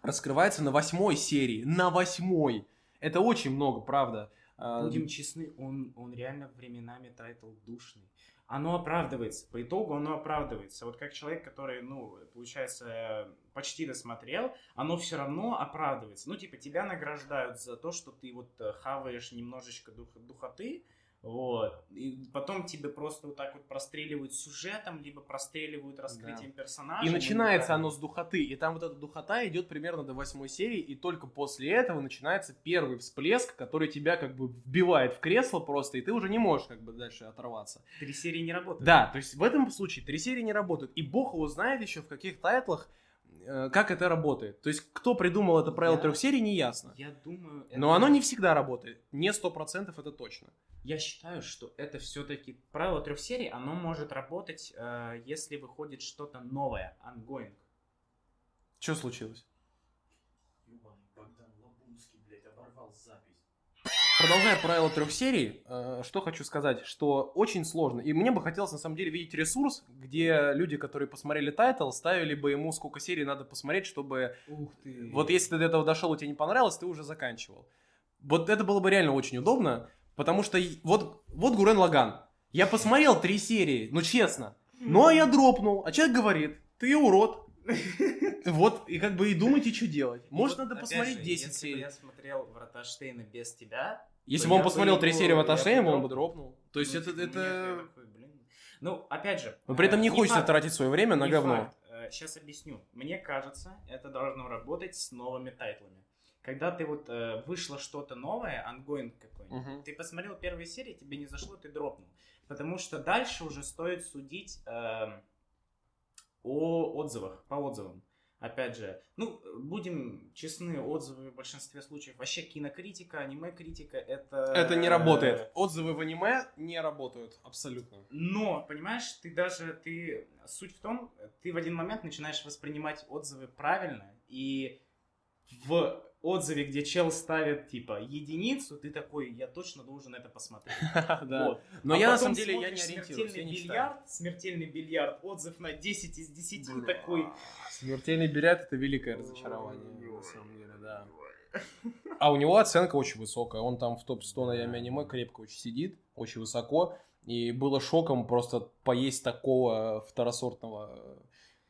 раскрывается на восьмой серии. На восьмой! Это очень много, правда. А, Будем честны, он, он реально временами тайтл душный. Оно оправдывается. По итогу оно оправдывается. Вот как человек, который, ну, получается, почти досмотрел, оно все равно оправдывается. Ну, типа, тебя награждают за то, что ты вот э, хаваешь немножечко дух- духоты, вот. И потом тебе просто вот так вот простреливают сюжетом, либо простреливают раскрытием персонажа. И начинается оно с духоты, и там вот эта духота идет примерно до восьмой серии, и только после этого начинается первый всплеск, который тебя как бы вбивает в кресло просто, и ты уже не можешь как бы дальше оторваться. Три серии не работают. Да, то есть в этом случае три серии не работают, и бог его знает еще в каких тайтлах, как это работает. То есть кто придумал это правило Я- трех серий, не ясно. Я думаю... это- Но оно не всегда работает. Не сто процентов это точно. Я считаю, что это все-таки правило трех серий, оно может работать, э, если выходит что-то новое, ongoing. Что случилось? Продолжая правило трех серий, э, что хочу сказать, что очень сложно. И мне бы хотелось на самом деле видеть ресурс, где люди, которые посмотрели тайтл, ставили бы ему сколько серий надо посмотреть, чтобы... Ух ты. Вот если ты до этого дошел и тебе не понравилось, ты уже заканчивал. Вот это было бы реально очень удобно, потому что вот, вот Гурен Лаган. Я посмотрел три серии, ну честно. Ну а я дропнул, а человек говорит, ты урод. Вот, и как бы и думайте, что делать. Может, Вот, надо посмотреть же, 10 если бы серий. я смотрел Врата Штейна без тебя... Если бы он посмотрел три серии в бы он бы дропнул. То есть Ну, это... типа, это... Ну, опять же... Но при этом не э, хочется факт, тратить свое время на не говно. Сейчас объясню. Мне кажется, это должно работать с новыми тайтлами. Когда ты вот э, вышло что-то новое, ongoing какой-нибудь, Мгм. ты посмотрел первые серии, тебе не зашло, ты дропнул. Потому что дальше уже стоит судить эм, о отзывах, по отзывам. Опять же, ну, будем честны, отзывы в большинстве случаев, вообще кинокритика, аниме-критика, это... Это не э, работает. Отзывы в аниме не работают абсолютно. но, понимаешь, ты даже, ты, суть в том, ты в один момент начинаешь воспринимать отзывы правильно, и в отзыве, где чел ставит, типа, единицу, ты такой, я точно должен это посмотреть. Да. Вот. Но А я на самом деле я не ориентируюсь, Смертельный бильярд, смертельный бильярд, отзыв на 10 из 10, такой, Смертельный бильярд это великое разочарование, на самом деле, да. А у него оценка очень высокая. Он там в топ-100 на Яме аниме крепко очень сидит, очень высоко. И было шоком просто поесть такого второсортного.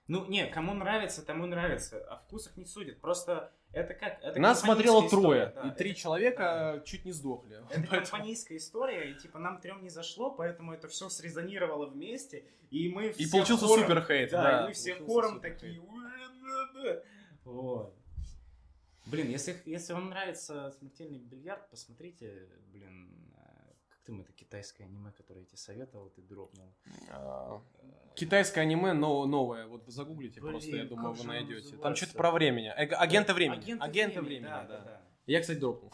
ну, не, кому нравится, тому нравится, о вкусах не судят, просто это как, это Нас смотрело трое, история, да, и три это- человека чуть не сдохли. Это Поэтому- компанейская история, и типа нам трем не зашло, поэтому это все срезонировало вместе, и мы И все получился хором- супер хейт, Да, да. и мы все хором такие. Вот. Блин, если, если вам нравится смертельный бильярд, посмотрите, блин, э, как там это китайское аниме, которое я тебе советовал, ты дропнул. А, Китайское аниме, но новое. Вот загуглите Блин, просто, я думаю, как вы найдете. Там что-то про времени. Эго- Агента времени. Агенты Агента времени, да, да. да, да. Я, кстати, дропнул.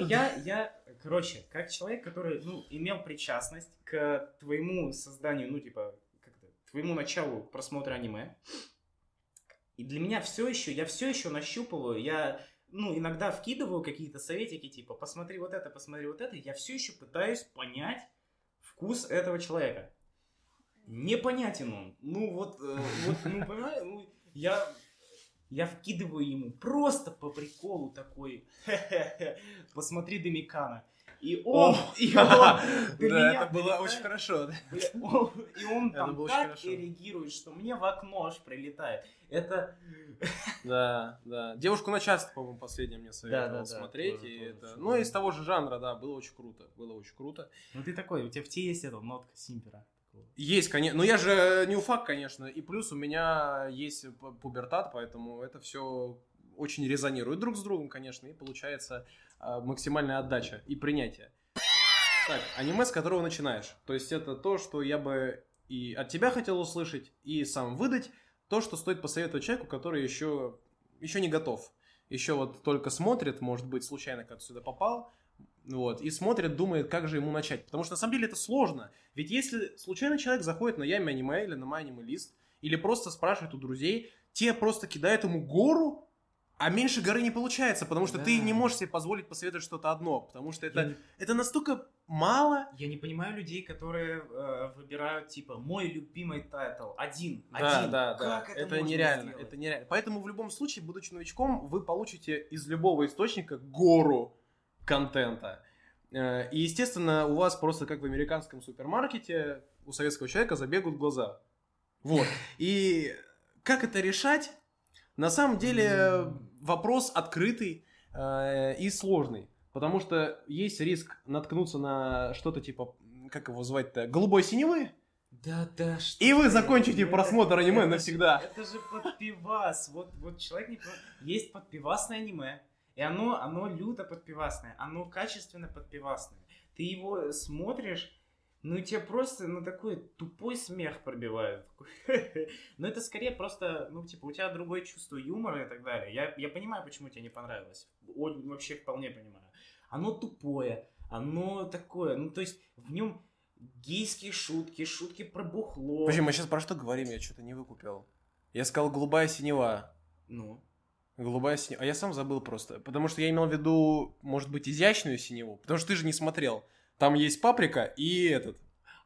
Я, я, короче, как человек, который, ну, имел причастность к твоему созданию, ну, типа, как-то, твоему началу просмотра аниме, и для меня все еще, я все еще нащупываю, я, ну, иногда вкидываю какие-то советики, типа, посмотри вот это, посмотри вот это, я все еще пытаюсь понять вкус этого человека. Непонятен он. Ну, вот, э, вот, ну, понимаешь, ну, я, я вкидываю ему просто по приколу такой, «Хе-хе-хе, посмотри Домикана. И он, О, и да, он Да, меня это было очень хорошо. И он там было так хорошо. реагирует, что мне в окно аж прилетает. Это... Да, да. Девушку на часто, по-моему, последнее мне советовал да, да, смотреть. и тоже это... Ну, из того же жанра, да, было очень круто. Было очень круто. Ну ты такой, у тебя в те есть эта нотка Симпера. Есть, конечно. Но я же не уфак, конечно. И плюс у меня есть пубертат, поэтому это все очень резонирует друг с другом, конечно. И получается максимальная отдача и принятие. Так, аниме, с которого начинаешь. То есть это то, что я бы и от тебя хотел услышать, и сам выдать. То, что стоит посоветовать человеку, который еще, еще не готов. Еще вот только смотрит, может быть, случайно как-то сюда попал. Вот, и смотрит, думает, как же ему начать. Потому что на самом деле это сложно. Ведь если случайно человек заходит на Yummy Anime или на MyAnimeList, или просто спрашивает у друзей, те просто кидают ему гору, а меньше горы не получается, потому что ты Да. не можешь себе позволить посоветовать что-то одно, потому что это, Я, это настолько мало. я не понимаю людей, которые э, выбирают, типа, мой любимый тайтл. Один. Да, один. да, да. Как это, Это, можно нереально. сделать? Это нереально. Поэтому в любом случае, будучи новичком, вы получите из любого источника гору контента. Э, И, естественно, у вас просто как в американском супермаркете у советского человека забегут глаза. Вот. И как это решать? На самом деле вопрос открытый э, и сложный. Потому что есть риск наткнуться на что-то типа, как его звать-то, голубой синевы. Да, да, что И вы закончите Это- просмотр аниме это навсегда. же- Это же подпивас. Вот, вот человек не. Есть подпивасное аниме. И оно, оно люто подпивасное. Оно качественно подпивасное. Ты его смотришь, ну и тебе просто, ну такой тупой смех пробивает. Но это скорее просто, ну типа, у тебя другое чувство юмора и так далее. Я, я понимаю, почему тебе не понравилось. Вообще вполне понимаю. Оно тупое, оно такое, ну то есть в нем гейские шутки, шутки про бухло. Подожди, мы сейчас про что говорим? Я что-то не выкупил. Я сказал голубая синева. Ну, Голубая синева. А я сам забыл просто. Потому что я имел в виду, может быть, изящную синеву. Потому что ты же не смотрел. Там есть паприка и этот.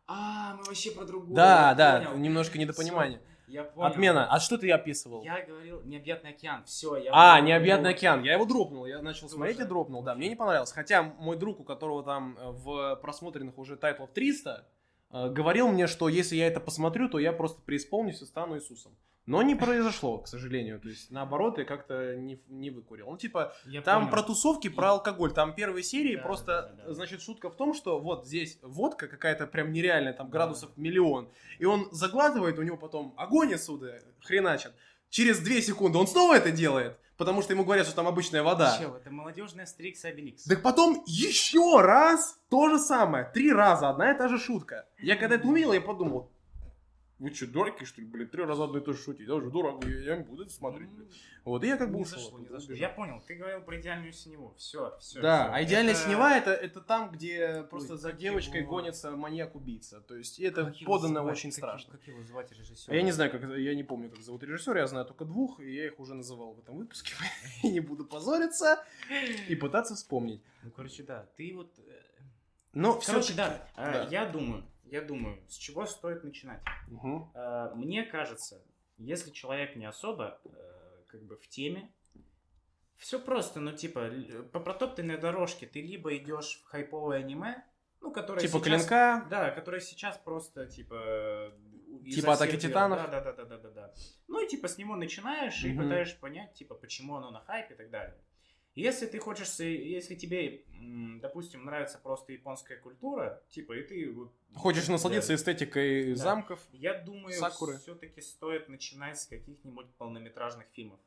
А, мы вообще про другое. да, да, понял. немножко недопонимание. Всё, Я понял. Отмена. А что ты описывал? Я говорил необъятный океан. Все, я. А, уже- необъятный океан. Я его дропнул. Я начал Тоже. смотреть и дропнул. Да, мне не понравилось. Хотя мой друг, у которого там э, в просмотренных уже тайтлов 300, э, говорил мне, что если я это посмотрю, то я просто преисполнюсь и стану Иисусом. Но не произошло, к сожалению. То есть, наоборот, я как-то не, не выкурил. Ну, типа, Я там понял. про тусовки, про алкоголь. Там первой серии Да, просто, да, да, да. значит, шутка в том, что вот здесь водка какая-то прям нереальная, там градусов миллион. И он заглатывает, у него потом огонь отсюда хреначит. Через две секунды он снова это делает, потому что ему говорят, что там обычная вода. Чел, это молодежная Стрикс Обеликс. Так потом еще раз то же самое. Три раза одна и та же шутка. Я когда это увидел, я подумал, вы что, дураки, что ли, блядь, три раза одно и то же шутить? Я уже дурак, я, не буду это смотреть. блядь». Вот, и я как бы ушел. зашло, не зашло. Я понял, ты говорил про идеальную синеву. Все, все. Да, а идеальная синева это, это там, где просто за как девочкой его- гонится маньяк-убийца. То есть это подано очень страшно. Как его звать режиссер? А Я не знаю, как я не помню, как зовут режиссера, я знаю только двух, и я их уже называл в этом выпуске. И не буду позориться и пытаться вспомнить. Ну, короче, да. Ты вот... э, Но Короче, да. э, да. Я думаю, я думаю, с чего стоит начинать? Э, Мне кажется, если человек не особо э, как бы в теме, все просто, ну типа по протоптанной дорожке ты либо идешь в хайповое аниме, ну которое Типа сейчас, клинка. да, которое сейчас просто типа Типа «Атаки титанов»? Да, да, да, да, да, да, да. Ну и типа с него начинаешь и Мгм. пытаешься понять, типа, почему оно на хайпе и так далее. Если ты хочешь, если тебе, допустим, нравится просто японская культура, типа, и ты вот... Хочешь насладиться Да. эстетикой Да. замков? Я думаю, Сакуры. все-таки стоит начинать с каких-нибудь полнометражных фильмов.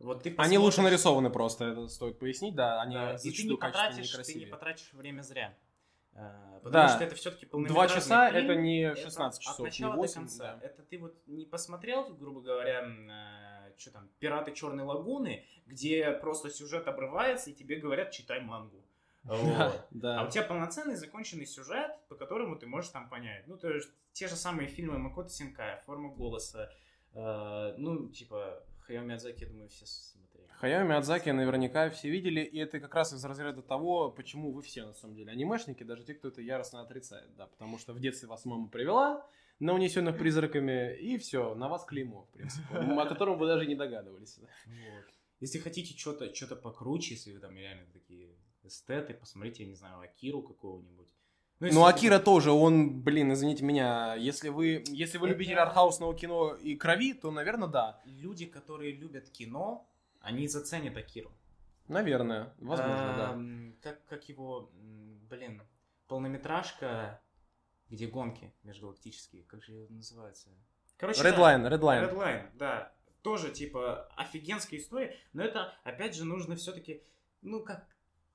Вот ты Они посмотришь- лучше нарисованы просто, это стоит пояснить, да, они Да, и ты зачастую не и потратишь, ты не потратишь время зря. А, Потому Да. что это все-таки Два часа это не Это 16 часов, От не начала 8. до конца. да. Это ты вот не посмотрел, грубо говоря, что там, «Пираты Черной Лагуны», где просто сюжет обрывается, и тебе говорят, читай мангу. Вот. Да, А у тебя полноценный законченный сюжет, по которому ты можешь там понять. Ну, то есть, те же самые фильмы Макото Синкая, Форма голоса, э, ну, типа, Хаяо Миядзаки, я думаю, все смотрели. Хаяо Миядзаки наверняка все видели, и это как раз из разряда того, почему вы все, на самом деле, анимешники, даже те, кто это яростно отрицает, да, потому что в детстве вас мама привела на унесенных призраками, и все, на вас клеймо, в принципе, о котором вы даже не догадывались. Вот. Если хотите что-то что покруче, если вы там реально такие эстеты, посмотрите, я не знаю, Акиру какого-нибудь. Ну, если Акира тоже, он, блин, извините меня, если вы, если вы Это- любитель артхаусного кино и крови, то, наверное, да. Люди, которые любят кино, они заценят Акиру. Наверное, возможно, да. Эм, Как, как его, блин, полнометражка, где гонки межгалактические, как же ее называется? Короче, да. Redline, Redline. Redline, да. Тоже, типа, офигенская история, но это, опять же, нужно все-таки, ну, как,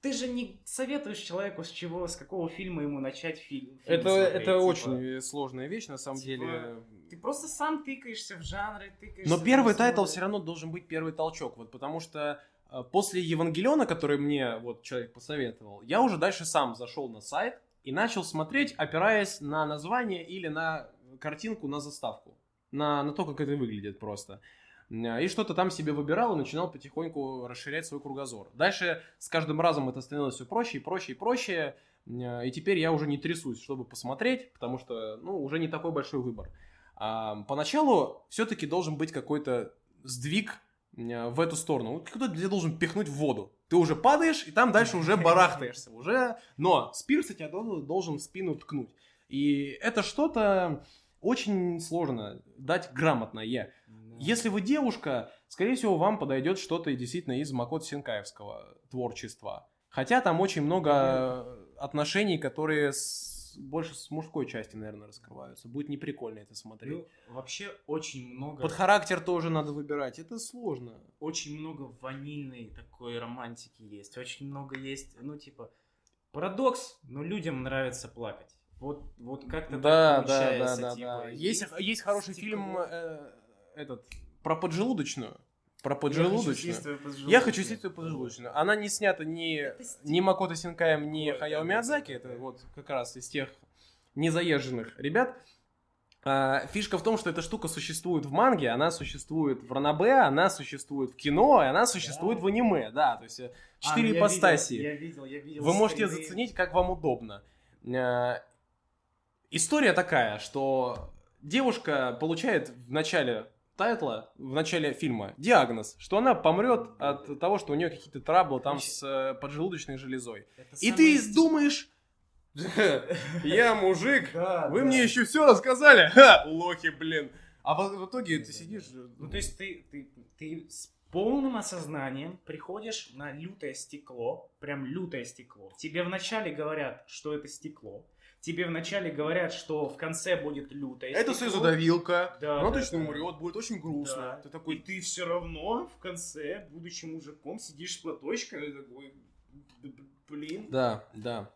ты же не советуешь человеку, с чего, с какого фильма ему начать фильм. фильм Это, смотреть, это типа. очень сложная вещь, на самом Типа, деле. Ты просто сам тыкаешься в жанры, тыкаешься... Но первый тайтл все равно должен быть первый толчок, вот потому что э, после Евангелиона, который мне вот человек посоветовал, я уже дальше сам зашел на сайт и начал смотреть, опираясь на название или на картинку, на заставку, на, на то, как это выглядит просто. Э, И что-то там себе выбирал и начинал потихоньку расширять свой кругозор. Дальше с каждым разом это становилось все проще и проще и проще. Э, И теперь я уже не трясусь, чтобы посмотреть, потому что, ну, уже не такой большой выбор. А, поначалу все-таки должен быть какой-то сдвиг э, в эту сторону. Кто-то должен пихнуть в воду. Ты уже падаешь, и там дальше уже барахтаешься. Уже... Но спирс тебя должен, в спину ткнуть. И это что-то очень сложно дать грамотное. Да. Если вы девушка, скорее всего, вам подойдет что-то действительно из Макото Синкаевского творчества. Хотя там очень много отношений, которые с- больше с мужской части, наверное, раскрываются. Будет неприкольно это смотреть. Ну, вообще очень много... Под характер тоже надо выбирать. Это сложно. очень много ванильной такой романтики есть. Очень много есть, ну, типа, парадокс, но людям нравится плакать. Вот, вот как-то Да, так да, да, получается, да, типа, да. Есть, есть хороший стекло. фильм э, этот про поджелудочную. Про Я хочу поджелудочную. следствие поджелудочное. Я хочу следствие поджелудочную. Она не снята ни, ни Макото Синкаем, ни Вот, Хаяо Миядзаки. Это вот как раз из тех незаезженных ребят. А, фишка в том, что эта штука существует в манге, она существует в ранобэ, она существует в кино, и она существует Да. в аниме. Да, то есть э, А, четыре я ипостаси. видел, Я видел, я видел. Вы можете скрины. заценить, как вам удобно. Э, История такая, что девушка получает в начале тайтла, в начале фильма диагноз, что она помрет от того, что у нее какие-то траблы там с э, поджелудочной железой. Это И самое ты ст- думаешь, я мужик, вы мне еще все рассказали, лохи, блин. А в, в итоге ты сидишь... Ну, то есть ты, ты, ты с полным осознанием приходишь на лютое стекло, прям лютое стекло. Тебе вначале говорят, что это стекло. Тебе вначале говорят, что в конце будет лютое это слезодавилка, Да, она да, точно да. умрет, будет очень грустно. Да. Ты И такой, ты все равно в конце, будучи мужиком, сидишь с платочком и такой, «Б- б- блин. да, да.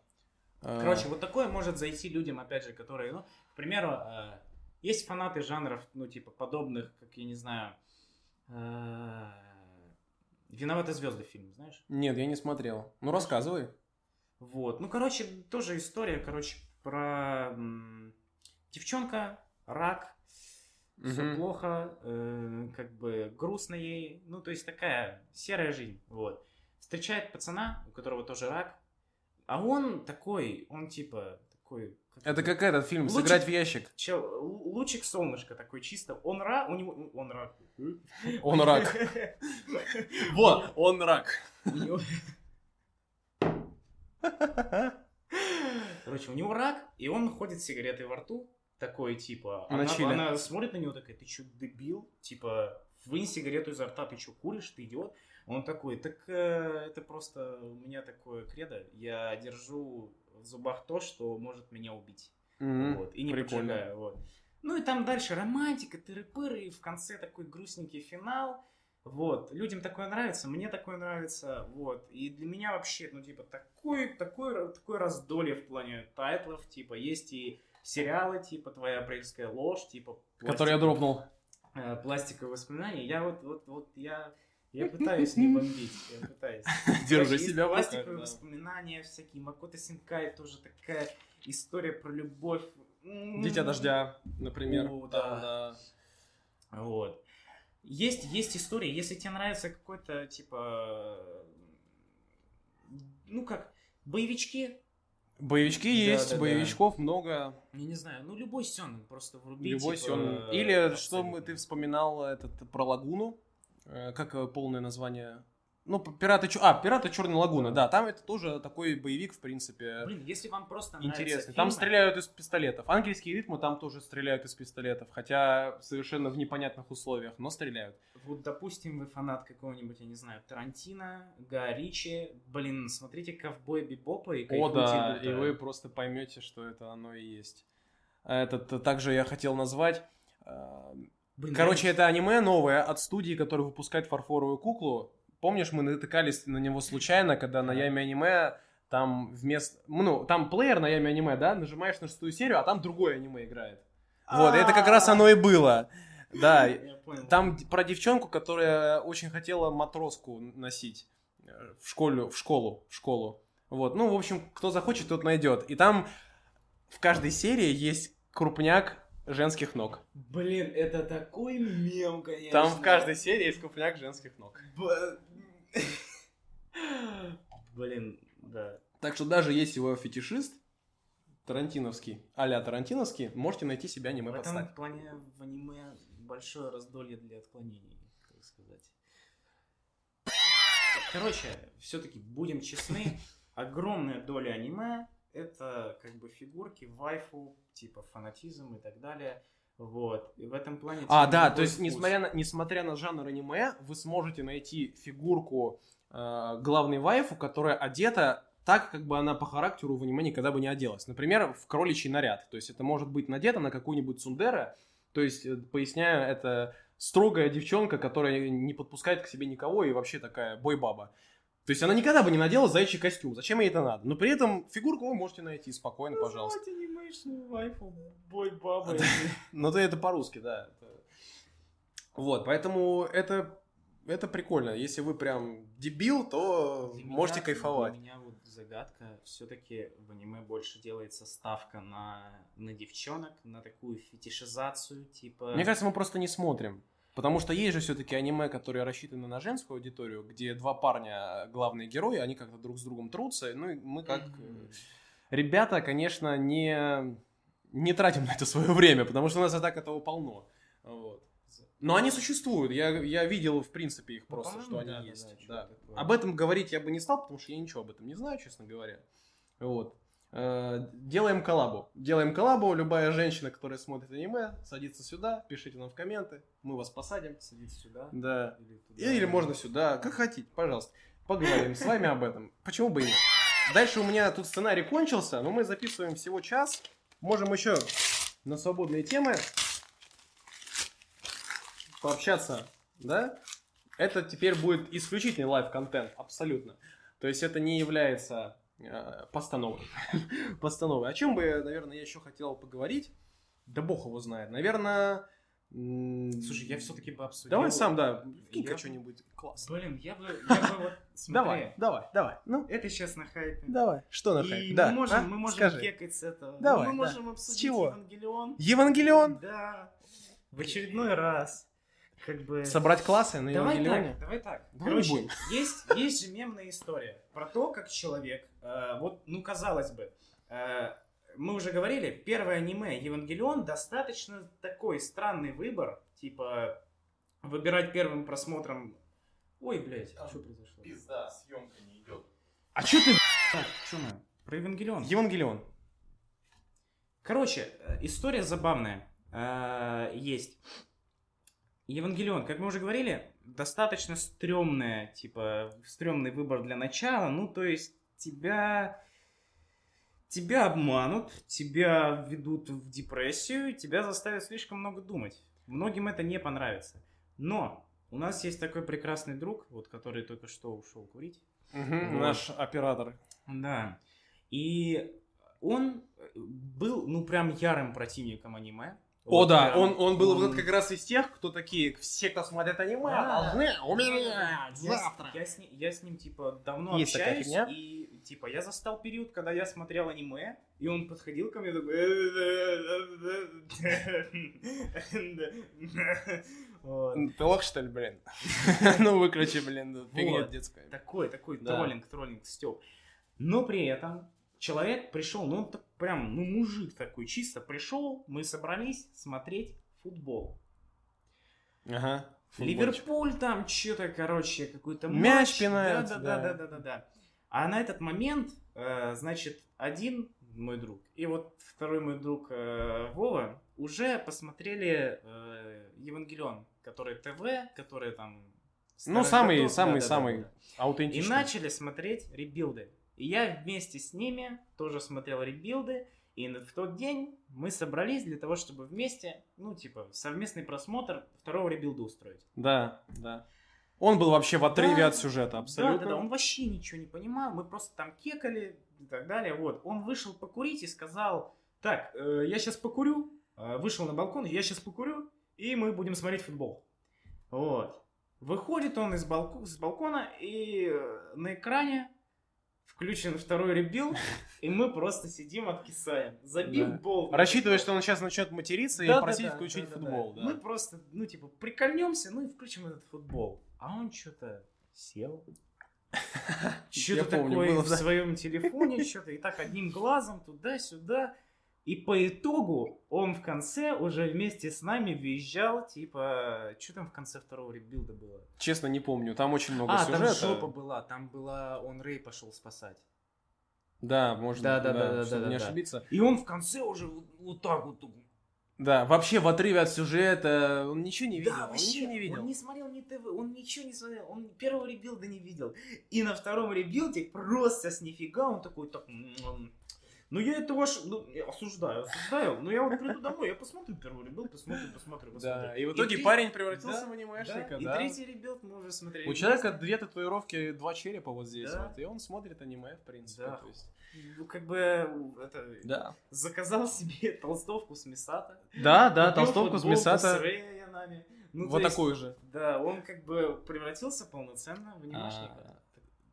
А, Короче, вот такое может зайти людям, опять же, которые, ну, к примеру, э, есть фанаты жанров, ну, типа, подобных, как, я не знаю, э, «Виноваты звезды» фильм, знаешь? Нет, я не смотрел. Ну, рассказывай. Вот, ну, короче, тоже история, короче, про девчонка, рак, все Мгм. плохо, э, как бы грустно ей, ну, то есть такая серая жизнь, вот. Встречает пацана, у которого тоже рак, а он такой, он типа такой... как Это как этот фильм Лучик- «Сыграть в ящик». Чел, лучик солнышка такой чисто. Он рак, у него, он рак. Он рак. Вот, он рак. Короче, у него рак, и он ходит с сигаретой во рту, такой, типа, На она, она смотрит на него такая, ты чё, дебил? Типа, вынь сигарету изо рта, ты чё, куришь, ты идиот? Он такой, так э, это просто у меня такое кредо, я держу в зубах то, что может меня убить. Мгм. Вот, и не Прикольно. поджигаю, вот. Ну и там дальше романтика, тыры-пыры, и в конце такой грустненький финал. Вот, людям такое нравится, мне такое нравится, вот. И для меня вообще, ну, типа, такой, такой, такой раздолье в плане тайтлов, типа, есть и сериалы, типа, «Твоя апрельская ложь», типа... Который я дропнул. э, пластиковые воспоминания. Я вот, вот, вот, я, я пытаюсь не бомбить, я пытаюсь. Держи себя в Пластиковые да. воспоминания всякие. Макото Синкай тоже такая история про любовь. Дитя дождя, например. О, Там, да. Вот. Есть, есть история, если тебе нравится какой-то, типа, ну как, боевички, Боевички Да, есть, да, да. боевичков много. я не знаю, ну любой сёнэн просто вруби. Любой типа, сёнэн. Или что мы, ты вспоминал этот про лагуну. Э, Как э, полное название? Ну, пираты, Чё- а, пираты Черной лагуны, да, там это тоже такой боевик, в принципе, Блин, если вам просто интересный. Там фильмы- стреляют из пистолетов. Ангельские ритмы там тоже стреляют из пистолетов, хотя совершенно в непонятных условиях, но стреляют. Вот, допустим, вы фанат какого-нибудь, я не знаю, Тарантино, Га Ричи. Блин, смотрите «Ковбой Бибопа» и О, да, и вы просто поймете, что это оно и есть. Этот э, также я хотел назвать. э, Блин, Короче, это аниме новое от студии, которая выпускает фарфоровую куклу. Помнишь, мы натыкались на него случайно, когда на Яме аниме там вместо... Ну, там плеер на Яме аниме, да? Нажимаешь на шестую серию, а там другое аниме играет. Вот, это как раз оно и было. Да, там про девчонку, которая очень хотела матроску носить э, в школу, в школу, в школу. Вот, ну, в общем, кто захочет, тот найдет. И там в каждой серии есть крупняк женских ног. Блин, это такой мем, конечно. Там в каждой серии есть крупняк женских ног. Б- Блин, да. Так что даже если вы фетишист, тарантиновский, а-ля тарантиновский, можете найти себя аниме в этом плане в аниме большое раздолье для отклонений, так сказать. Короче, все-таки будем честны, огромная доля аниме это как бы фигурки, вайфу, типа фанатизм и так далее. Вот. И в этом плане... А, да, то есть, вкус. несмотря на, несмотря на жанр аниме, вы сможете найти фигурку э, главной вайфу, которая одета так, как бы она по характеру в аниме никогда бы не оделась. Например, в кроличий наряд. То есть это может быть надето на какую-нибудь сундера. То есть, э, поясняю, это строгая девчонка, которая не подпускает к себе никого и вообще такая бойбаба. То есть она никогда бы не надела заячий костюм. Зачем ей это надо? Но при этом фигурку вы можете найти спокойно, пожалуйста. Анимейшную вайфу бой бабой. Ну, ты это по-русски, да. Вот, поэтому это, это прикольно. Если вы прям дебил, то Для можете меня- кайфовать. Для меня вот загадка, все-таки в аниме больше делается ставка на, на девчонок, на такую фетишизацию, типа... Мне кажется, мы просто не смотрим. Потому что есть же все-таки аниме, которые рассчитаны на женскую аудиторию, где два парня главные герои, они как-то друг с другом трутся. Ну, и мы как э, ребята, конечно, не, не тратим на это свое время, потому что у нас и так этого полно. Вот. Но они существуют. Я, я видел, в принципе, их Ну, просто, по-моему, что они да, есть. да, Да. Об этом говорить я бы не стал, потому что я ничего об этом не знаю, честно говоря. Вот. Э, Делаем коллабу. Делаем коллабу. Любая женщина, которая смотрит аниме, садится сюда, пишите нам в комменты. Мы вас посадим. Садиться сюда. Да. Или, туда. Или можно сюда, как хотите, пожалуйста. Поговорим с вами об этом. Почему бы и нет? Дальше у меня тут сценарий кончился, но мы записываем всего час. Можем еще на свободные темы пообщаться, да? Это теперь будет исключительный лайв-контент, абсолютно. То есть это не является э, постановой. постановой. О чем бы, наверное, я еще хотел поговорить? Да бог его знает. Наверное... Слушай, я все-таки бы обсудил... Давай сам, да, кинь-ка Я- что-нибудь. Класс. Блин, я бы, я бы вот... смотри, Давай, давай, давай. Ну, Это сейчас на хайпе. давай. Что на И хайпе? мы Да, можем, а? мы можем Скажи. кекать с этого. Давай, мы да. можем обсудить чего? Евангелион. Евангелион? Да. В очередной раз. Как бы... Собрать классы на Давай Евангелионе? так, давай так. Давай Короче, не будем. есть, есть же мемная история про то, как человек, э, вот, ну, казалось бы, э, мы уже говорили, первое аниме Евангелион достаточно такой странный выбор, типа, выбирать первым просмотром... Ой, блядь, Там что произошло? Пизда, съемка не идет. А что ты... Так, что мы? Про Евангелион. Евангелион. Короче, э, история забавная. Э, Есть. Евангелион, как мы уже говорили, достаточно стрёмная, типа, стрёмный выбор для начала. Ну, то есть, тебя... Тебя обманут, тебя ведут в депрессию, тебя заставят слишком много думать. Многим это не понравится. Но у нас есть такой прекрасный друг, вот который только что ушел курить. Мгм, Вот. Наш оператор. Да. И он был, ну, прям ярым противником аниме. О, Вот да, прям. он, он был вот как раз из тех, кто такие, все, кто смотрят аниме, Да. должны Я умереть завтра. Я с, ним, я с ним, типа, давно Есть такая общаюсь, фигня. и, типа, я застал период, когда я смотрел аниме, и он подходил ко мне такой... Вот. Ты лох, что ли, блин? Ну, выключи, блин, фигня Вот. детская. Такой, такой Да. троллинг, троллинг, Степ. Но при этом человек пришел, ну он так прям, ну мужик такой, чисто пришел, мы собрались смотреть футбол. Ага. футбольчик. Ливерпуль там что-то, короче, какой-то Мяч пинает, Да, да, да. да, да, да, да. А на этот момент, э, значит, один мой друг и вот второй мой друг э, Вова уже посмотрели э, Евангелион, который ТВ, который там... Ну, самый- годов. самый- Да-да-да-да-да. самый И Аутентично. начали смотреть ребилды. И я вместе с ними тоже смотрел ребилды. И в тот день мы собрались для того, чтобы вместе, ну, типа, совместный просмотр второго ребилда устроить. Да, да. Он был вообще в отрыве Да. от сюжета, абсолютно. Да, да, да, он вообще ничего не понимал, мы просто там кекали и так далее. Вот, он вышел покурить и сказал, так, э, я сейчас покурю, Э, вышел на балкон, я сейчас покурю, и мы будем смотреть футбол. Вот. Выходит он из балку- с балкона, и э, на экране включен второй ребил, и мы просто сидим, откисаем, забив Да. бол. Рассчитывая, что он сейчас начнет материться Да, и просить да, включить да, да, футбол. да. Да. Мы просто, ну, типа, прикольнемся, ну и включим этот футбол. А он что-то сел. Что-то такое в своем телефоне, что-то и так одним глазом туда-сюда. И по итогу он в конце уже вместе с нами въезжал, типа, что там в конце второго ребилда было? Честно, не помню. Там очень много а, сюжета. там жопа была, там была, он Рэй пошел спасать. Да, можно, Да, да, да, да, чтобы да, не да. ошибиться. И он в конце уже вот, вот так вот. Да, вообще в отрыве от сюжета он ничего не видел. Да, он вообще, ничего не видел. он не смотрел ни ТВ, он ничего не смотрел, он первого ребилда не видел. И на втором ребилде просто с нифига он такой, так, ну я это ваш, ну, я осуждаю, осуждаю, но я вот приду домой, я посмотрю первый ребилд, посмотрю, посмотрю, посмотрю. Да, и в итоге три- парень превратился да, в анимешника, да, да. И третий ребилд мы уже смотрели. У человека две татуировки, два черепа вот здесь Да. вот, и он смотрит аниме, в принципе. Да. то есть. Ну, как бы, это, Да. заказал себе толстовку с Мисата. Да, да, толстовку с Мисата. с. Ну, вот то есть, такую же. Да, он как бы превратился полноценно в анимешника. А,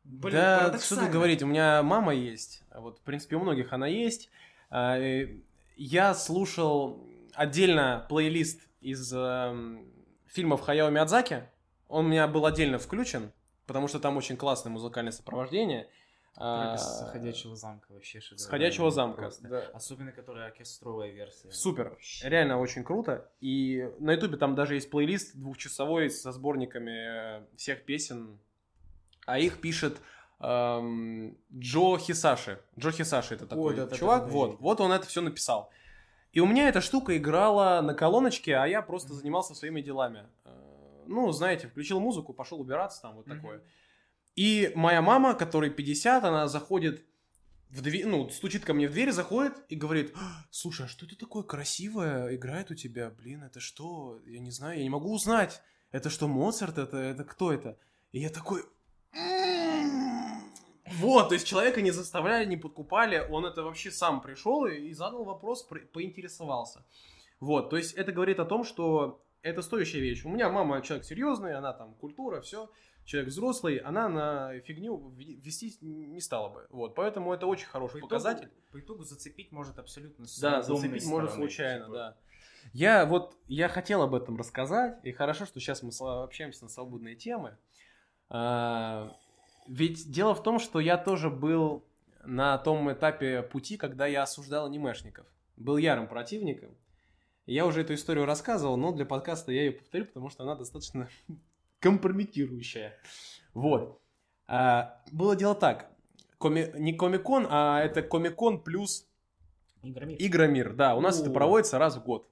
Блин, да, что тут говорить, у меня мама есть, а вот, в принципе, у многих она есть. А, э, Я слушал отдельно плейлист из эм, фильмов Хаяо Миядзаки, он у меня был отдельно включен, потому что там очень классное музыкальное сопровождение. А, С ходячего замка вообще шедевр. С ходячего замка. Просто. да. Особенно, которая оркестровая версия. Супер. Вообще. Реально очень круто. И на ютубе там даже есть плейлист двухчасовой со сборниками э, всех песен. А их пишет эм, Джо Хисаши. Джо Хисаши это такой Ой, чувак. да, вот, да. вот он это все написал. И у меня эта штука играла на колоночке, а я просто занимался своими делами. Э, Ну, знаете, включил музыку, пошел убираться, там вот Мгм. такое. И моя мама, которой 50, она заходит в дверь, ну, стучит ко мне в дверь, заходит и говорит, «А, слушай, а что это такое красивое играет у тебя? Блин, это что? Я не знаю, я не могу узнать. Это что, Моцарт? Это, это кто это? И я такой... Вот, то есть человека не заставляли, не подкупали, он это вообще сам пришел и, задал вопрос, поинтересовался. Вот, то есть это говорит о том, что это стоящая вещь. У меня мама человек серьезный, она там культура, все, человек взрослый, она на фигню ве- вестись не стала бы. Вот, поэтому это очень По хороший итогу- показатель. По итогу зацепить может абсолютно Да, зацепить может стороны, случайно, типа. да. Я вот, я хотел об этом рассказать, и хорошо, что сейчас мы общаемся на свободные темы. А, ведь дело в том, что я тоже был на том этапе пути, когда я осуждал анимешников. Был ярым противником. Я уже эту историю рассказывал, но для подкаста я ее повторю, потому что она достаточно компрометирующая. Вот. А, было дело так. Коми- Не Комикон, а это Комикон плюс Игромир. Игромир, да, у нас О. это проводится раз в год.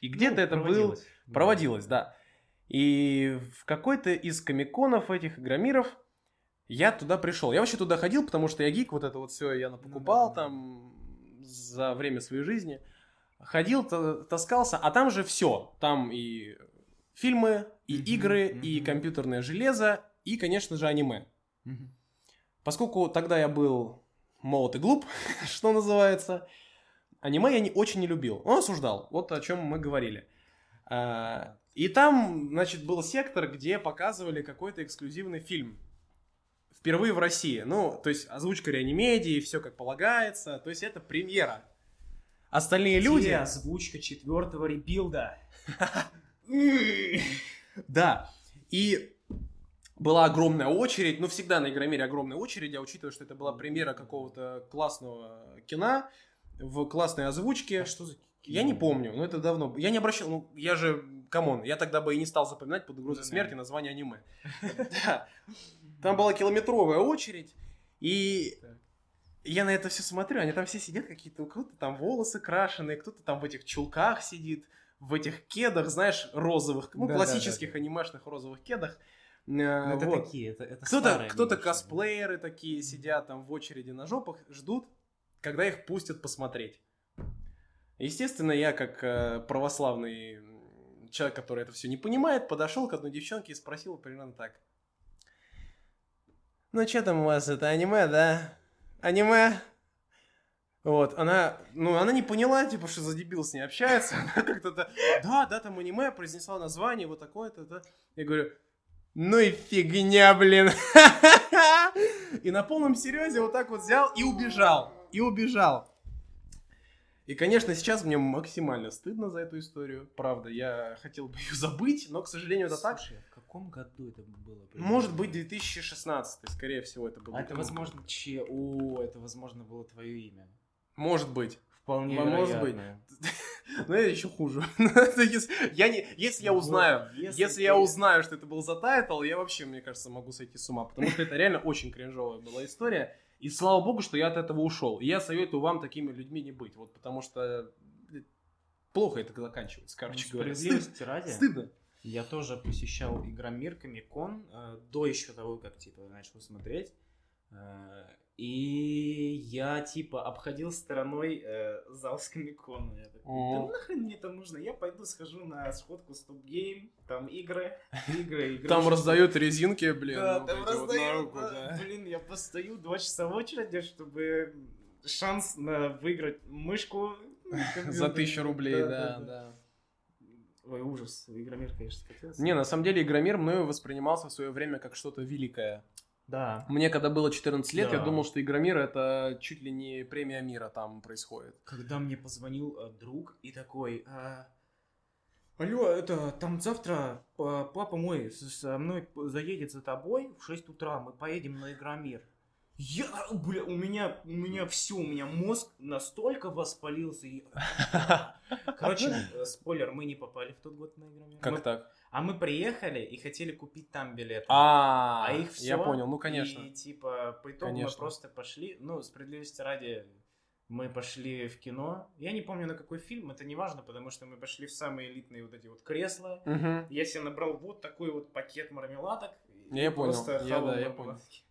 И где-то Ну, это был... проводилось. Проводилось, да. И в какой-то из комиконов этих игромиров я туда пришел. Я вообще туда ходил, потому что я гик, вот это вот все я покупал Ну да, там за время своей жизни. Ходил, та- таскался, а там же все. Там и фильмы, и Мгм, игры, и мгм. компьютерное железо, и, конечно же, аниме. Мгм. Поскольку тогда я был молод и глуп, что называется, аниме я не, очень не любил. Он осуждал, вот о чем мы говорили. А, и там, значит, был сектор, где показывали какой-то эксклюзивный фильм. Впервые в России. Ну, то есть озвучка реанимедии, все как полагается. То есть это премьера. Остальные люди... Где озвучка четвертого ребилда? Да. И была огромная очередь, ну всегда на Игромире огромная очередь, а учитывая, что это была премьера какого-то классного кино в классной озвучке. А что за Я не помню, но это давно. Я не обращал, ну, я же, come on, я тогда бы и не стал запоминать под угрозой Ну да. смерти название аниме. Да. Там была километровая очередь, и я на это все смотрю, они там все сидят какие-то, у кого-то там волосы крашеные, кто-то там в этих чулках сидит, в этих кедах, знаешь, розовых, ну, классических анимешных розовых кедах. Э, Ну, это такие, это, это Кто-то, кто-то косплееры такие сидят там в очереди на жопах, ждут, когда их пустят посмотреть. Естественно, я как э, православный человек, который это все не понимает, подошел к одной девчонке и спросил примерно так. Ну, что там у вас, это аниме, да? Аниме? Вот, она, ну, она не поняла, типа, что за дебил с ней общается. Она как-то, да, да, да, там аниме, произнесла название, вот такое-то, да. Я говорю, ну и фигня, блин. И на полном серьезе вот так вот взял и убежал. И убежал. И, конечно, сейчас мне максимально стыдно за эту историю. Правда, я хотел бы ее забыть, но, к сожалению, это так. Слушай, в каком году это было? Может быть, 2016, скорее всего, это было. А это, возможно, че... О, это, возможно, было твое имя. Может быть. Вполне Может быть. Но это еще хуже. Если- я не, если я узнаю, Вот, если я узнаю, что это был за тайтл, я вообще, мне кажется, могу сойти с ума, потому что это реально очень кринжовая была история. И слава богу, что я от этого ушел. И я советую вам такими людьми не быть, вот потому что блин, плохо это заканчивается, короче Ну, говоря. Стыд- ради. Стыдно. Я тоже посещал Игромир, Комикон, э, до еще того, как, типа, начал смотреть. Э, и я, типа, обходил стороной э, зал с Комикона. Я такой, да нахрен мне это нужно? Я пойду схожу на сходку Стоп Гейм, там игры, игры, игры. Там раздают резинки, блин. Да, там раздают, да. Блин, я постою два часа в очереди, чтобы шанс на выиграть мышку. За тысячу рублей, да, да. Ой, ужас. Игромир, конечно, скатился. Не, на самом деле Игромир мною воспринимался в свое время как что-то великое. Да. Мне когда было 14 лет, я Да. думал, что Игромир это чуть ли не премия мира там происходит. Когда мне позвонил э, друг и такой, а, алло, это там завтра па- папа мой со мной заедет за тобой в 6 утра, мы поедем на Игромир. Я, бля, у меня, у меня все, у меня мозг настолько воспалился. и- Короче, э, спойлер, мы не попали в тот год на Игромир. Как Мы- так? А мы приехали и хотели купить там билеты. А, А их все. я понял, ну конечно. И типа, по итогу Конечно. мы просто пошли, ну, справедливости ради, мы пошли в кино. Я не помню, на какой фильм, это не важно, потому что мы пошли в самые элитные вот эти вот кресла. Мгм. Я себе набрал вот такой вот пакет мармеладок. Я понял, просто я- да, я мармеладки.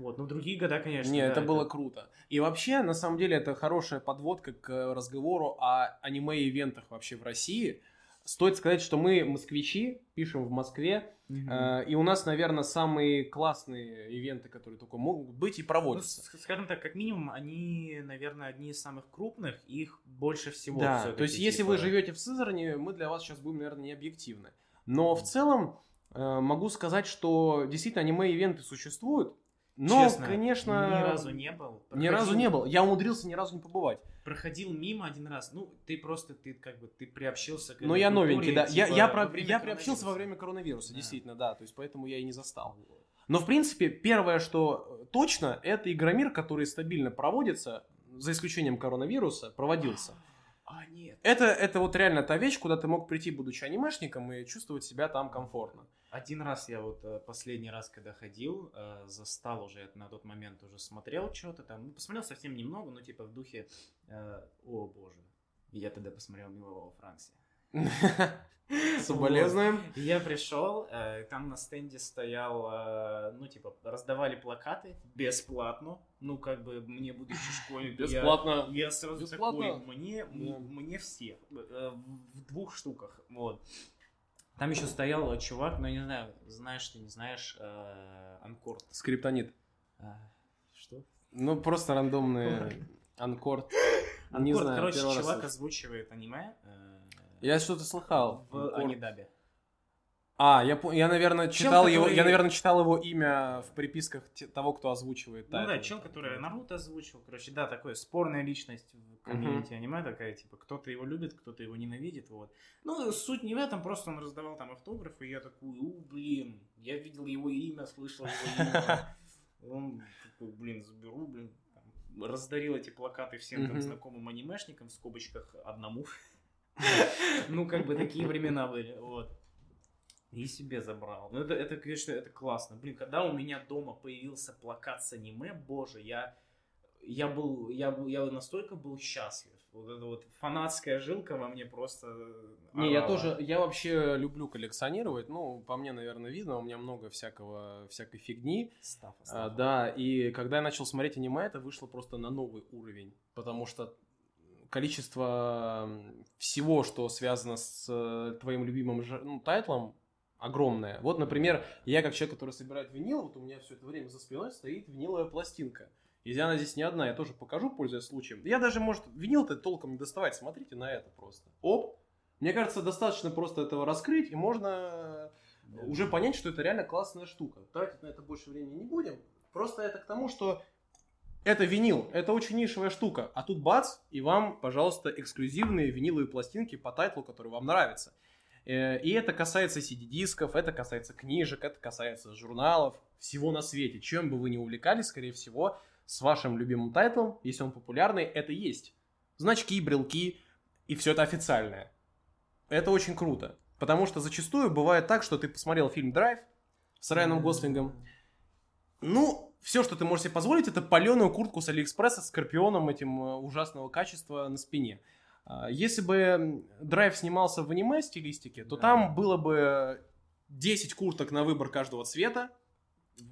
Вот, ну другие года, конечно. Не, да, это было круто. И вообще, на самом деле, это хорошая подводка к разговору о аниме-ивентах вообще в России. Стоит сказать, что мы москвичи, пишем в Москве, Мгм. э, и у нас, наверное, самые классные ивенты, которые только могут быть и Ну, проводятся. с- скажем так, как минимум, они, наверное, одни из самых крупных, их больше всего. Да, то есть если типа. вы живете в Сызрани, мы для вас сейчас будем, наверное, не объективны. Но в целом э, могу сказать, что действительно аниме-ивенты существуют. Но, Честно, конечно, ни разу не был. ни разу Проходил- не был. Я умудрился ни разу не побывать. проходил мимо один раз. Ну, ты просто, ты как бы, ты приобщился к Но этой я культуре, новенький, да. я, типа, я, во про- я приобщился во время коронавируса, Да. действительно, да. То есть поэтому я и не застал. Но, в принципе, первое, что э, точно, это Игромир, который стабильно проводится, за исключением коронавируса, проводился. А, нет. Это, это вот реально та вещь, куда ты мог прийти, будучи анимешником, и чувствовать себя там комфортно. Один раз я вот э, последний раз, когда ходил, э, застал уже, на тот момент уже смотрел что-то там. Ну, посмотрел совсем немного, но типа в духе, э, о боже. И я тогда посмотрел «Милого во Франции». Соболезнуем. Я пришел, там на стенде стоял, ну, типа, раздавали плакаты бесплатно. Ну, как бы, мне, будучи школьником, я- Бесплатно. Я сразу Бесплатно? такой, мне, Да. мне все, в двух штуках, вот. Там еще стоял э, чувак, ну, я не знаю, знаешь ты, не знаешь, э, Анкорд. Скриптонит. А, Что? Ну, просто рандомный анкорд. Анкорд, короче, чувак озвучивает аниме э, Я что-то слыхал. в. Анидабе. А, я, я, наверное, Чел, читал его, который- я, наверное, читал его имя в приписках те- того, кто озвучивает. Ну да, чел, который Наруто озвучил, короче, да, такой спорная личность в комьюнити аниме такая, типа, кто-то его любит, кто-то его ненавидит, вот. Ну, суть не в этом, просто он раздавал там автографы, и я такой, у, блин, я видел его имя, слышал его имя. Он такой, блин, заберу, блин, там, раздарил эти плакаты всем там знакомым анимешникам, в скобочках одному. Ну, как бы такие времена были, вот. И себе забрал. Ну, это, это, конечно, это классно. Блин, когда у меня дома появился плакат с аниме, боже, я, я был, я, был- я настолько был счастлив. Вот эта вот фанатская жилка во мне просто Не, я тоже, я вообще люблю коллекционировать. Ну, по мне, наверное, видно, у меня много всякого, всякой фигни. Стафа, А, стафа. да, и когда я начал смотреть аниме, это вышло просто на новый уровень, потому что количество всего, что связано с э, твоим любимым ну, тайтлом, огромное. Вот, например, я как человек, который собирает винил, вот у меня все это время за спиной стоит виниловая пластинка. И она здесь не одна, я тоже покажу, пользуясь случаем. Я даже, может, винил-то толком не доставать, смотрите на это просто. Оп! Мне кажется, достаточно просто этого раскрыть, и можно Да. уже понять, что это реально классная штука. Тратить на это больше времени не будем. Просто это к тому, что это винил, это очень нишевая штука. А тут бац, и вам, пожалуйста, эксклюзивные виниловые пластинки по тайтлу, который вам нравится. Э, И это касается CD-дисков, это касается книжек, это касается журналов, всего на свете. Чем бы вы ни увлекались, скорее всего, с вашим любимым тайтлом, если он популярный, это есть. Значки, брелки, и все это официальное. Это очень круто. Потому что зачастую бывает так, что ты посмотрел фильм «Драйв» с Райаном Гослингом, ну, все, что ты можешь себе позволить, это паленую куртку с Алиэкспресса с скорпионом этим э, ужасного качества на спине. А, Если бы Драйв снимался в аниме стилистике, то Да. там было бы 10 курток на выбор каждого цвета,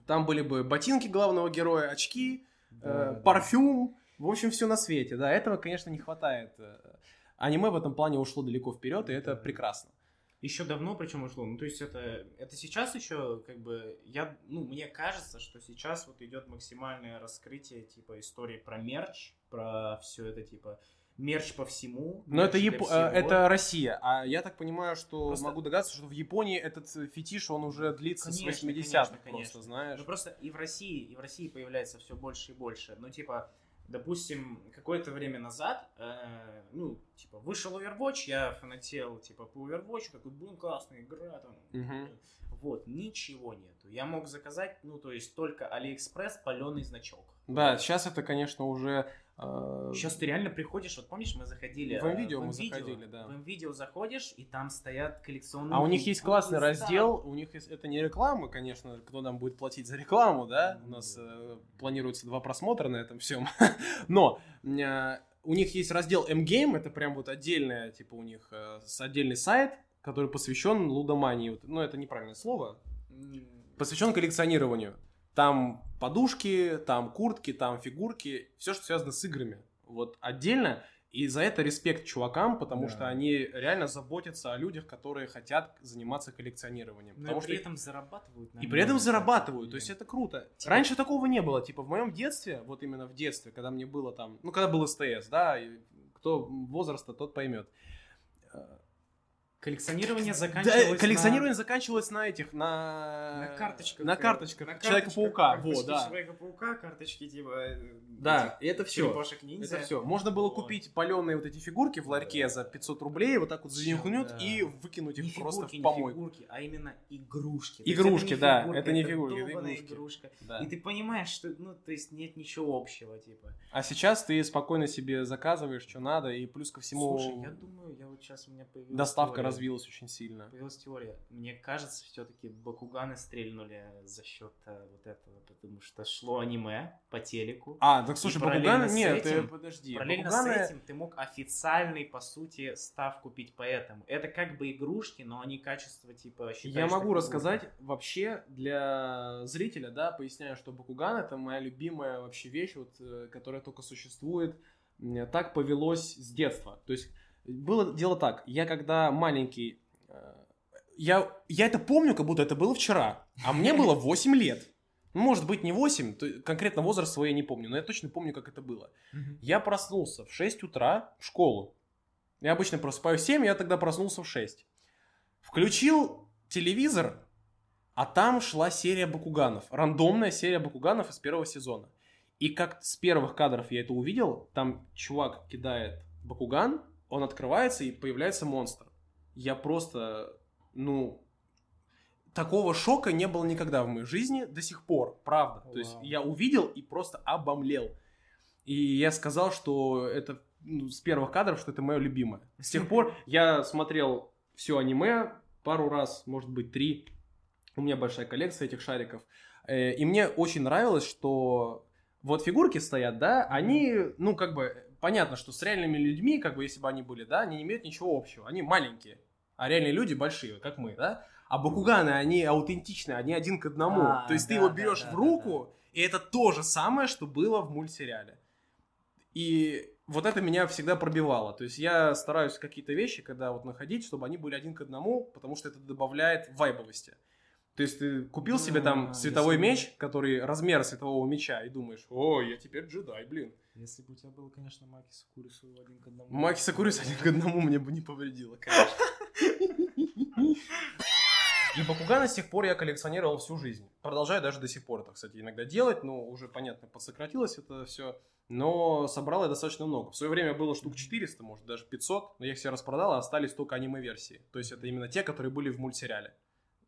там были бы ботинки главного героя, очки, э, Да, да. парфюм, в общем, все на свете. Да, этого, конечно, не хватает. Э, Аниме в этом плане ушло далеко вперед, и это прекрасно. Еще давно причем ушло. Ну, то есть это, это сейчас еще, как бы, я, ну, мне кажется, что сейчас вот идет максимальное раскрытие, типа, истории про мерч, про все это, типа, мерч по всему. Но это, Яп- э, это Россия, а я так понимаю, что Просто- могу догадаться, что в Японии этот э, фетиш, он уже длится Конечно, с 80-х конечно, просто, конечно. знаешь. Ну, просто и в России, и в России появляется все больше и больше. Ну, типа, допустим, какое-то время назад, э, ну, типа, вышел Overwatch, я фанател, типа, по Overwatch, такой, блин, классная игра, там, Мгм. вот, ничего нету. Я мог заказать, ну, то есть, только Алиэкспресс, паленый значок. Да, сейчас это, конечно, уже... э, Сейчас ты реально приходишь, вот помнишь, мы заходили... В э, М-видео мы М-видео, заходили, да. В М-видео заходишь, и там стоят коллекционные... А у них есть классный фигуры, раздел, у них есть, это не реклама, конечно, кто нам будет платить за рекламу, да, у Ну, нас да. э, планируется два просмотра на этом всем, но э, у них есть раздел M-Game, это прям вот отдельная, типа у них э, с- отдельный сайт, который посвящен лудомании, ну это неправильное слово, посвящен коллекционированию. Там подушки, там куртки, там фигурки, все, что связано с играми. Вот отдельно. И за это респект чувакам, потому Да. что они реально заботятся о людях, которые хотят заниматься коллекционированием. Но потому и при что этом зарабатывают. на и при этом зарабатывают, то есть это круто. Типа- Раньше такого не было, типа в моем детстве, вот именно в детстве, когда мне было там, ну когда был СТС, да, кто возраста, тот поймет. Коллекционирование Да, заканчивалось коллекционирование заканчивалось на этих, на... на, на карточках. На э, карточках. на Человека-паука, вот, да. Человека-паука, карточки типа... э, Да, этих это все. Это все. Можно было Вот. купить паленые вот эти фигурки в ларьке Да. за 500 рублей, вот так вот занюхнуть Да. и выкинуть их Не просто фигурки, в не помойку. фигурки, а именно игрушки. Игрушки, это да, фигурка, это не фигурки, это игрушки. игрушка. Да. И ты понимаешь, что, ну, то есть нет ничего общего, типа. А сейчас ты спокойно себе заказываешь, что надо, и плюс ко всему Слушай, я думаю, я вот сейчас у меня появилась доставка. Развилась очень сильно. Появилась теория. Мне кажется, все-таки Бакуганы стрельнули за счет э, вот этого, потому что шло аниме по телеку. А, так слушай, Бакуганы... Нет, ты этим- подожди. Параллельно Бакуганы- с этим ты мог официальный, по сути, став купить поэтому. Это как бы игрушки, но они качество типа Я могу рассказать вообще для зрителя, да, поясняю, что Бакуган это моя любимая вообще вещь, вот, э, которая только существует. Так повелось с детства. То есть было дело так, я когда маленький, э, я, я это помню, как будто это было вчера, а мне было 8 лет. Ну, Может быть, не 8, то- конкретно возраст свой я не помню, но я точно помню, как это было. Я проснулся в 6 утра в школу. Я обычно просыпаюсь в 7, я тогда проснулся в 6. Включил телевизор, а там шла серия Бакуганов. Рандомная серия Бакуганов из первого сезона. И как с первых кадров я это увидел, там чувак кидает Бакуган, он открывается и появляется монстр. Я просто, ну, такого шока не было никогда в моей жизни до сих пор, правда. То есть Вау. я увидел и просто обомлел. И я сказал, что это ну, с первых кадров, что это мое любимое. С тех пор я смотрел все аниме пару раз, может быть, три. У меня большая коллекция этих шариков. Э, И мне очень нравилось, что вот фигурки стоят, да, они, ну, как бы, понятно, что с реальными людьми, как бы, если бы они были, да, они не имеют ничего общего. Они маленькие, а реальные люди большие, как мы, да. А бакуганы, они аутентичные, они один к одному. А, То есть ты да, его да, берешь да, в да, руку, и это то же самое, что было в мультсериале. И вот это меня всегда пробивало. То есть я стараюсь какие-то вещи, когда вот находить, чтобы они были один к одному, потому что это добавляет вайбовости. То есть ты купил себе там А, световой меч, который размер светового меча, и думаешь, о, я теперь джедай, блин. Если бы у тебя был, конечно, Маки Сакурису один к одному. Маки Сакурис один к одному мне бы не повредило, конечно. И Бакугана с тех пор я коллекционировал всю жизнь. Продолжаю даже до сих пор это, кстати, иногда делать, но уже, понятно, подсократилось это все. Но собрал я достаточно много. В свое время было штук 400, может, даже 500, но я их все распродал, а остались только аниме-версии. То есть это именно те, которые были в мультсериале.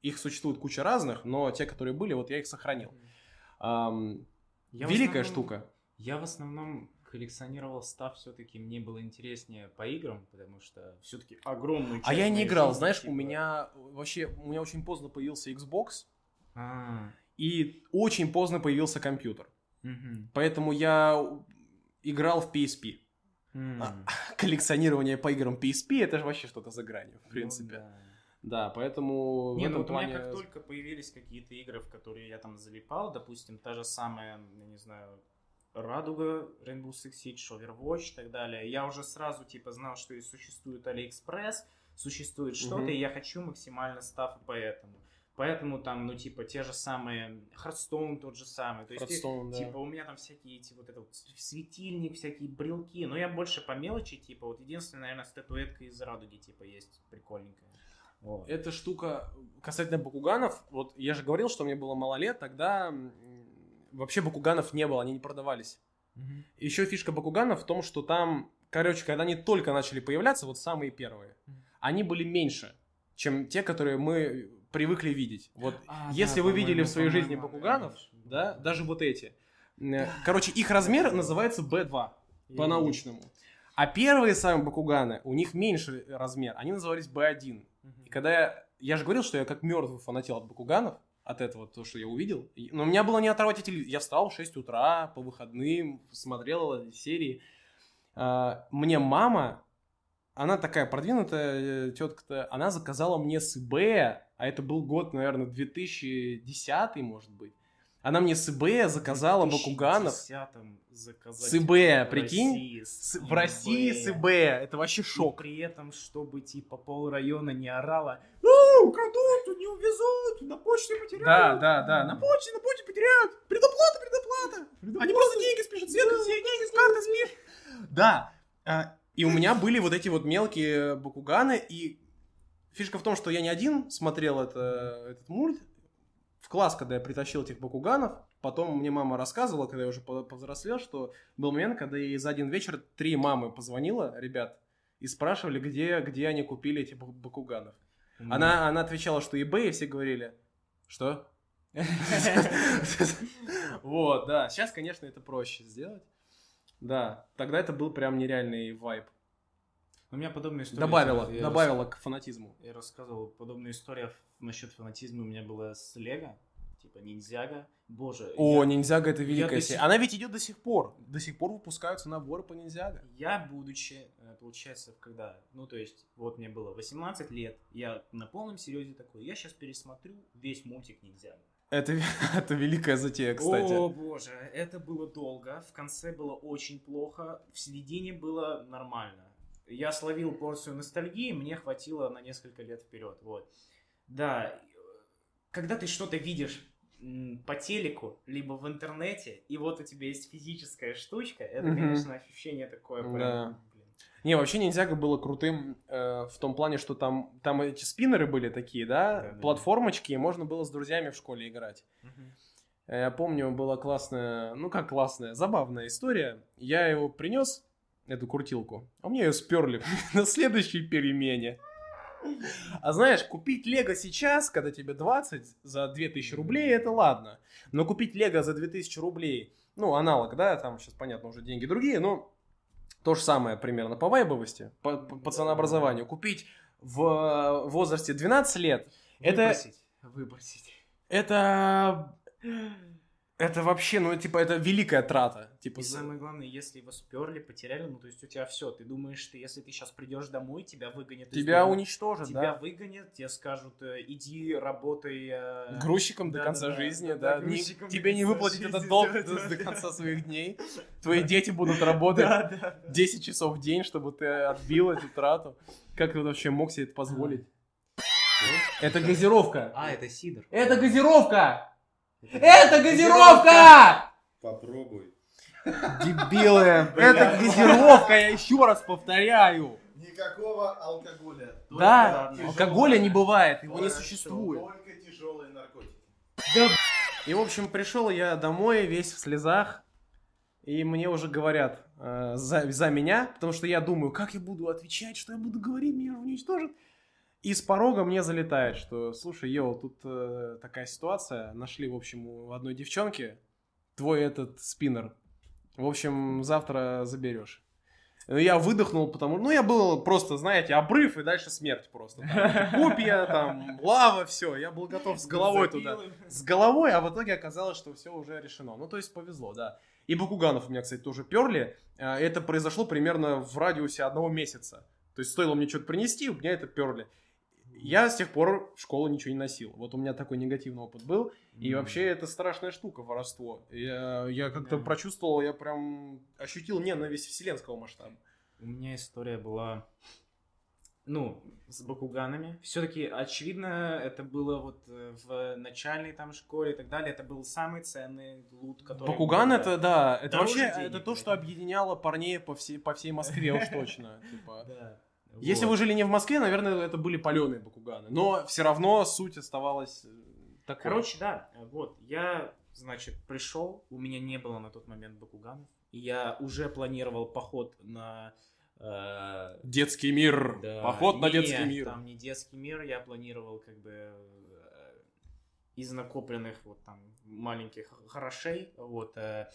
Их существует куча разных, но те, которые были, вот я их сохранил. Я великая основном- штука. Я в основном коллекционировал став все-таки мне было интереснее по играм, потому что все-таки часть А я не играл, жизни, знаешь, типа- у меня вообще, у меня очень поздно появился Xbox, А, и очень поздно появился компьютер. мгм. Поэтому я играл в PSP. М. А, Коллекционирование по играм PSP это же вообще что-то за гранью, в Ну принципе. да. да. поэтому Не, ну у меня плане... как только появились какие-то игры, в которые я там залипал, допустим, та же самая, я не знаю, Радуга, Rainbow Six Siege, Overwatch и так далее, я уже сразу, типа, знал, что и существует AliExpress, существует что-то, Мгм. и я хочу максимально став поэтому. Поэтому там, ну, типа, те же самые, Hearthstone тот же самый, то есть, да. типа, у меня там всякие эти вот это вот светильник, всякие брелки, но я больше по мелочи, типа, вот единственная, наверное, статуэтка из Радуги, типа, есть прикольненькая. Вот. Эта штука касательно бакуганов, вот я же говорил, что мне было мало лет, тогда вообще бакуганов не было, они не продавались. Мгм. Еще фишка бакуганов в том, что там, короче, когда они только начали появляться, вот самые первые, Мгм. они были меньше, чем те, которые мы привыкли видеть. Вот А, если да, вы видели по-моему, в своей жизни по-моему, бакуганов, меньше. да, даже вот эти, короче, их размер называется B2 по-научному. А первые сами бакуганы, у них меньше размер, они назывались B1. Мгм. И когда я, я же говорил, что я как мертвый фанател от бакуганов, от этого, то, что я увидел. И- Но у меня было не оторвать от телевизора. Я встал в 6 утра по выходным, смотрел эти серии. А, Мне мама, она такая продвинутая тетка-то, она заказала мне с eBay, а это был год, наверное, 2010, может быть. Она мне с eBay заказала бакуганов. 2010-м заказать С eBay, прикинь? России С- в России с eBay. Это вообще И шок. при этом, чтобы типа пол района не орала, ну, украдут, не увезут, на почте Да, потеряют. да, да. На почте, на почте потеряют. Предоплата, предоплата. Они просто деньги спишут. Все деньги с карты спишь. Да. А, И у меня были вот эти вот мелкие бакуганы. И фишка в том, что я не один смотрел это, этот мульт. В класс, когда я притащил этих бакуганов, потом мне мама рассказывала, когда я уже по- повзрослел, что был момент, когда ей за один вечер три мамы позвонила, ребят, и спрашивали, где, где они купили эти бак- бакуганов. Она, она отвечала, что eBay, и все говорили, что? Вот, да. Сейчас, конечно, это проще сделать. Да, тогда это был прям нереальный вайб. У меня подобная история. Добавила, я добавила к фанатизму. Я рассказывал подобную историю насчет фанатизма у меня была с Лего, типа ниндзяга. Боже, О, я, ниндзяга это великая серия. сих- Она ведь идет до сих пор. До сих пор выпускаются наборы по ниндзяга. я, будучи, э, получается, когда, ну, то есть, вот мне было 18 лет, я на полном серьезе такой, я сейчас пересмотрю весь мультик ниндзяга. Это, это великая затея, кстати. О, боже, это было долго, в конце было очень плохо, в середине было нормально. Я словил порцию ностальгии, мне хватило на несколько лет вперед, вот. Да, когда ты что-то видишь по телеку, либо в интернете, и вот у тебя есть физическая штучка, это, Мгм. конечно, ощущение такое прям, Да. блин. Не, вообще ниндзяга было крутым э, в том плане, что там, там эти спиннеры были такие, да, Да-да-да. платформочки, и можно было с друзьями в школе играть. Э, Я помню, была классная, ну как классная, забавная история. Я его принес, эту крутилку, а мне ее сперли на следующей перемене. А знаешь, купить Лего сейчас, когда тебе 20 за 2000 рублей, это ладно. Но купить Лего за 2000 рублей, ну, аналог, да, там сейчас, понятно, уже деньги другие, но то же самое примерно по вайбовости, по, по, ценообразованию. Купить в э, возрасте 12 лет, это, Выбросить. Выбросить. это, это вообще, ну, типа, это великая трата. Типа, И самое главное, если его сперли, потеряли, ну то есть у тебя все, ты думаешь, что если ты сейчас придешь домой, тебя выгонят. тебя дома, уничтожат, Тебя да. выгонят, тебе скажут, э, иди работай. э, Грузчиком до да, конца да, жизни, да, да. да, Не- до тебе не выплатить этот долг да, до, да, до конца своих дней. Твои дети будут работать Да, да, да. 10 часов в день, чтобы ты отбил эту трату. Как ты вообще мог себе это позволить? Это газировка. А, это Сидор. Это газировка! Это газировка! Попробуй. Дебилы! Это газировка, я еще раз повторяю. Никакого алкоголя. Да, алкоголя не бывает, его не существует. Только тяжелые наркотики. И, в общем, пришел я домой весь в слезах, и мне уже говорят э, за, за меня, потому что я думаю, как я буду отвечать, что я буду говорить, меня же уничтожат. И с порога мне залетает, что, слушай, Йоу, тут э, такая ситуация, нашли, в общем, у одной девчонки твой этот спиннер. В общем, завтра заберешь. Ну, Я выдохнул, потому ну, я был просто, знаете, обрыв и дальше смерть просто. Там, копья, там, лава, все. Я был готов с головой туда с головой, а в итоге оказалось, что все уже решено. Ну, то есть повезло, да. И Бакуганов у меня, кстати, тоже перли. А, Это произошло примерно в радиусе одного месяца. То есть стоило мне что-то принести, у меня это перли. Я с тех пор в школу ничего не носил. Вот у меня такой негативный опыт был. И вообще это страшная штука, воровство. Я, я как-то Да. прочувствовал, я прям ощутил ненависть вселенского масштаба. У меня история была, ну, с бакуганами. Все-таки, очевидно, это было вот э, в начальной там школе и так далее. Это был самый ценный лут, который... Бакуган был, это, да, это вообще, денег, это то, что объединяло парней по всей, по всей Москве уж точно. Типа. Да. Если Вот. вы жили не в Москве, наверное, это были паленые бакуганы. Но все равно суть оставалась э, такой. Короче, да, вот, я, значит, пришел, у меня не было на тот момент бакуганов, и я уже планировал поход на... э, детский мир. да, Поход на не, детский мир. Там не детский мир, я планировал как бы э, из накопленных вот там маленьких хорошей, вот, э,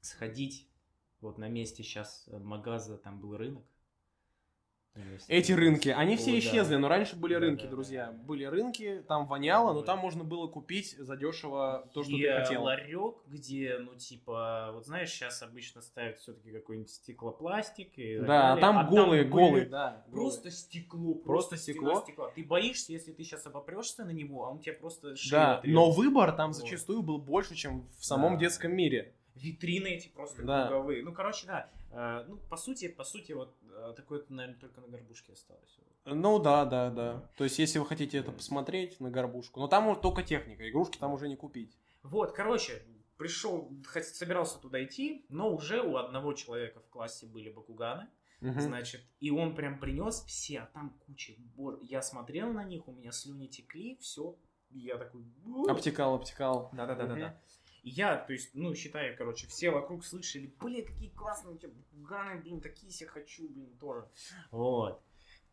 сходить, вот на месте сейчас магаза, там был рынок. Есть, Эти рынки, они все Ой, да. исчезли, но раньше были Да, рынки, да, друзья. да. Были рынки, там воняло, но там можно было купить задешево то, что ты где хотел. ларек, где, ну, типа, вот знаешь, сейчас обычно ставят все-таки какой-нибудь стеклопластик и Да, а там голые, были голые, да. Просто стекло, Просто стекло. стекло. Ты боишься, если ты сейчас обопрешься на него, а он тебе просто шею Да, отрежет. но выбор там Вот. зачастую был больше, чем в самом Да. детском мире. Витрины эти просто Да. круговые. Ну, короче, да. Э, ну, по сути, по сути, вот э, такое, наверное, только на горбушке осталось. Ну да, да, да. То есть, если вы хотите это посмотреть на горбушку, но там только техника, игрушки там уже не купить. Вот, короче, пришел, собирался туда идти, но уже у одного человека в классе были бакуганы. Значит, и он прям принес все, а там куча. Я смотрел на них, у меня слюни текли, все. Я такой... Обтекал, обтекал. Да-да-да-да-да. И я, то есть, ну, считаю, короче, все вокруг слышали, блин, какие классные у тебя ганы, блин, такие себе хочу, блин, тоже. Вот.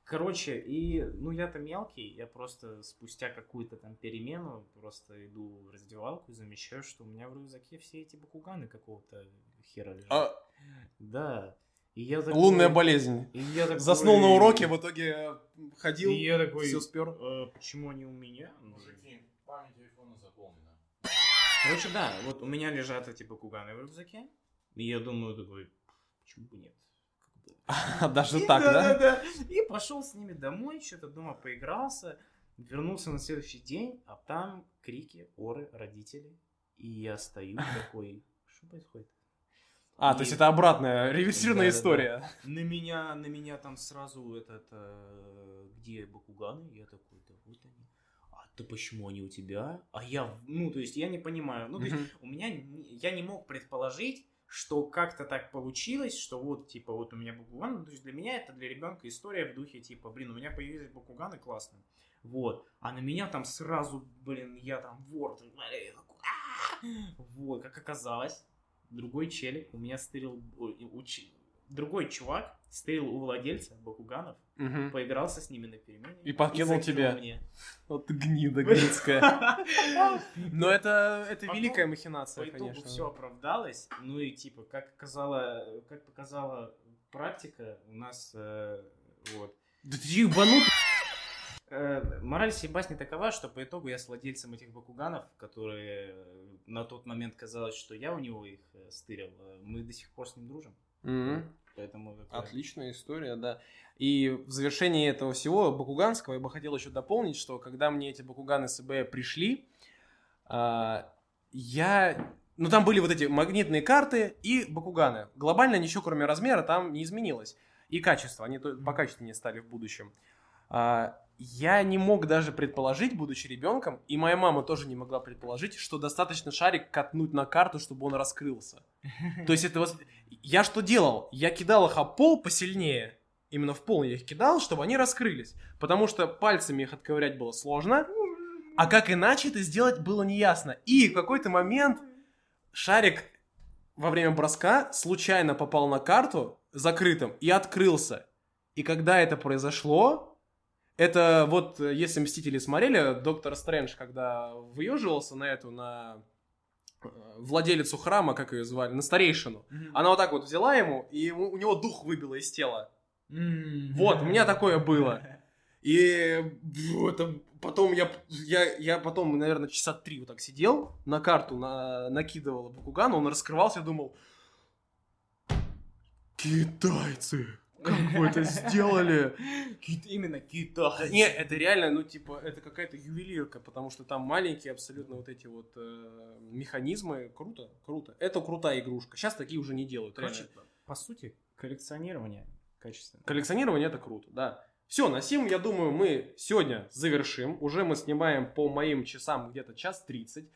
Короче, и, ну, я-то мелкий, я просто спустя какую-то там перемену просто иду в раздевалку и замечаю, что у меня в рюкзаке все эти бакуганы какого-то хера лежат. А, Да. И я такой- лунная болезнь. И я такой- Заснул на уроке, в итоге э, ходил, И я такой, все спер. «Э, почему они у меня? Ну, Мужики, заполнена. Короче, да, вот у меня лежат эти бакуганы в рюкзаке. И я думаю такой, почему бы нет? Даже И так, да? да? И пошел с ними домой, что-то дома поигрался. Вернулся на следующий день, а там крики, оры, родители. И я стою такой, что происходит? А, И- то есть это обратная, реверсивная Да-да-да. история. На меня, на меня там сразу этот, э, где Бакуганы? Я такой, да вот они. А ты почему они у тебя? А я, ну, то есть я не понимаю. Ну, то есть у меня, я не мог предположить, что как-то так получилось, что вот, типа, вот у меня Бакуган, ну, то есть для меня это для ребенка история в духе, типа, блин, у меня появились Бакуганы, классно. Вот. А на меня там сразу, блин, я там вор. Вот, как оказалось, другой челик у меня стырил, учи- другой чувак стырил у владельца Бакуганов, Мгм. поигрался с ними на перемене. И подкинул закинул тебе. мне. Вот гнида грецкая. Но это, это великая По махинация, итогу конечно. все оправдалось. Ну и типа, как показала, как показала практика, у нас э, вот. Да ты ебанут. Э, мораль всей басни такова, что по итогу я с владельцем этих бакуганов, которые на тот момент казалось, что я у него их э, стырил, э, мы до сих пор с ним дружим. Мгм. Поэтому такое- Отличная история, да. И в завершении этого всего Бакуганского я бы хотел еще дополнить, что когда мне эти Бакуганы СБ пришли, а, я... Ну, там были вот эти магнитные карты и Бакуганы. Глобально ничего, кроме размера, там не изменилось. И качество, они по качественнее стали в будущем. А, я не мог даже предположить, будучи ребенком, и моя мама тоже не могла предположить, что достаточно шарик катнуть на карту, чтобы он раскрылся. То есть это вот... Я что делал? Я кидал их об пол посильнее. Именно в пол я их кидал, чтобы они раскрылись. Потому что пальцами их отковырять было сложно. А как иначе это сделать было неясно. И в какой-то момент шарик во время броска случайно попал на карту закрытым и открылся. И когда это произошло, это вот, э, если Мстители смотрели, Доктор Стрэндж, когда выеживался на эту, на э, владелицу храма, как ее звали, на старейшину, она вот так вот взяла ему, и у у него дух выбило из тела. Вот, у меня такое было. И там потом я, я, я потом, наверное, часа три вот так сидел, на карту на, накидывал Бакугана, он раскрывался, я думал, китайцы, как вы это сделали? Именно китай. Не, это реально, ну, типа, это какая-то ювелирка, потому что там маленькие абсолютно вот эти вот э, механизмы. Круто, круто. Это крутая игрушка. Сейчас такие уже не делают. Короче, реально. по сути, коллекционирование качественно. Коллекционирование это круто, да. Все, на сим, я думаю, мы сегодня завершим. Уже мы снимаем по моим часам где-то час 30.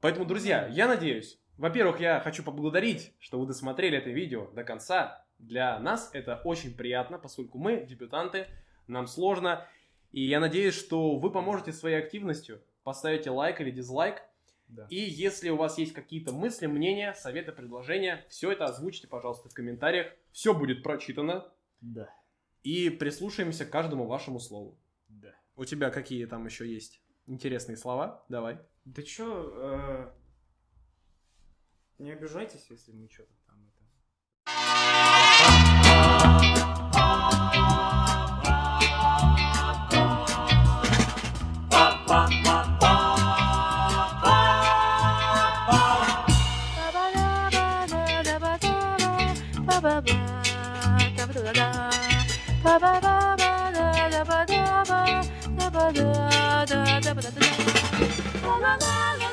Поэтому, друзья, я надеюсь, во-первых, я хочу поблагодарить, что вы досмотрели это видео до конца. Для нас это очень приятно, поскольку мы дебютанты, нам сложно. И я надеюсь, что вы поможете своей активностью, поставите лайк или дизлайк. Да. И если у вас есть какие-то мысли, мнения, советы, предложения, все это озвучьте, пожалуйста, в комментариях. Все будет прочитано. Да. И прислушаемся к каждому вашему слову. Да. У тебя какие там еще есть интересные слова? Давай. Да чё, э, не обижайтесь, если мы что-то da ba da da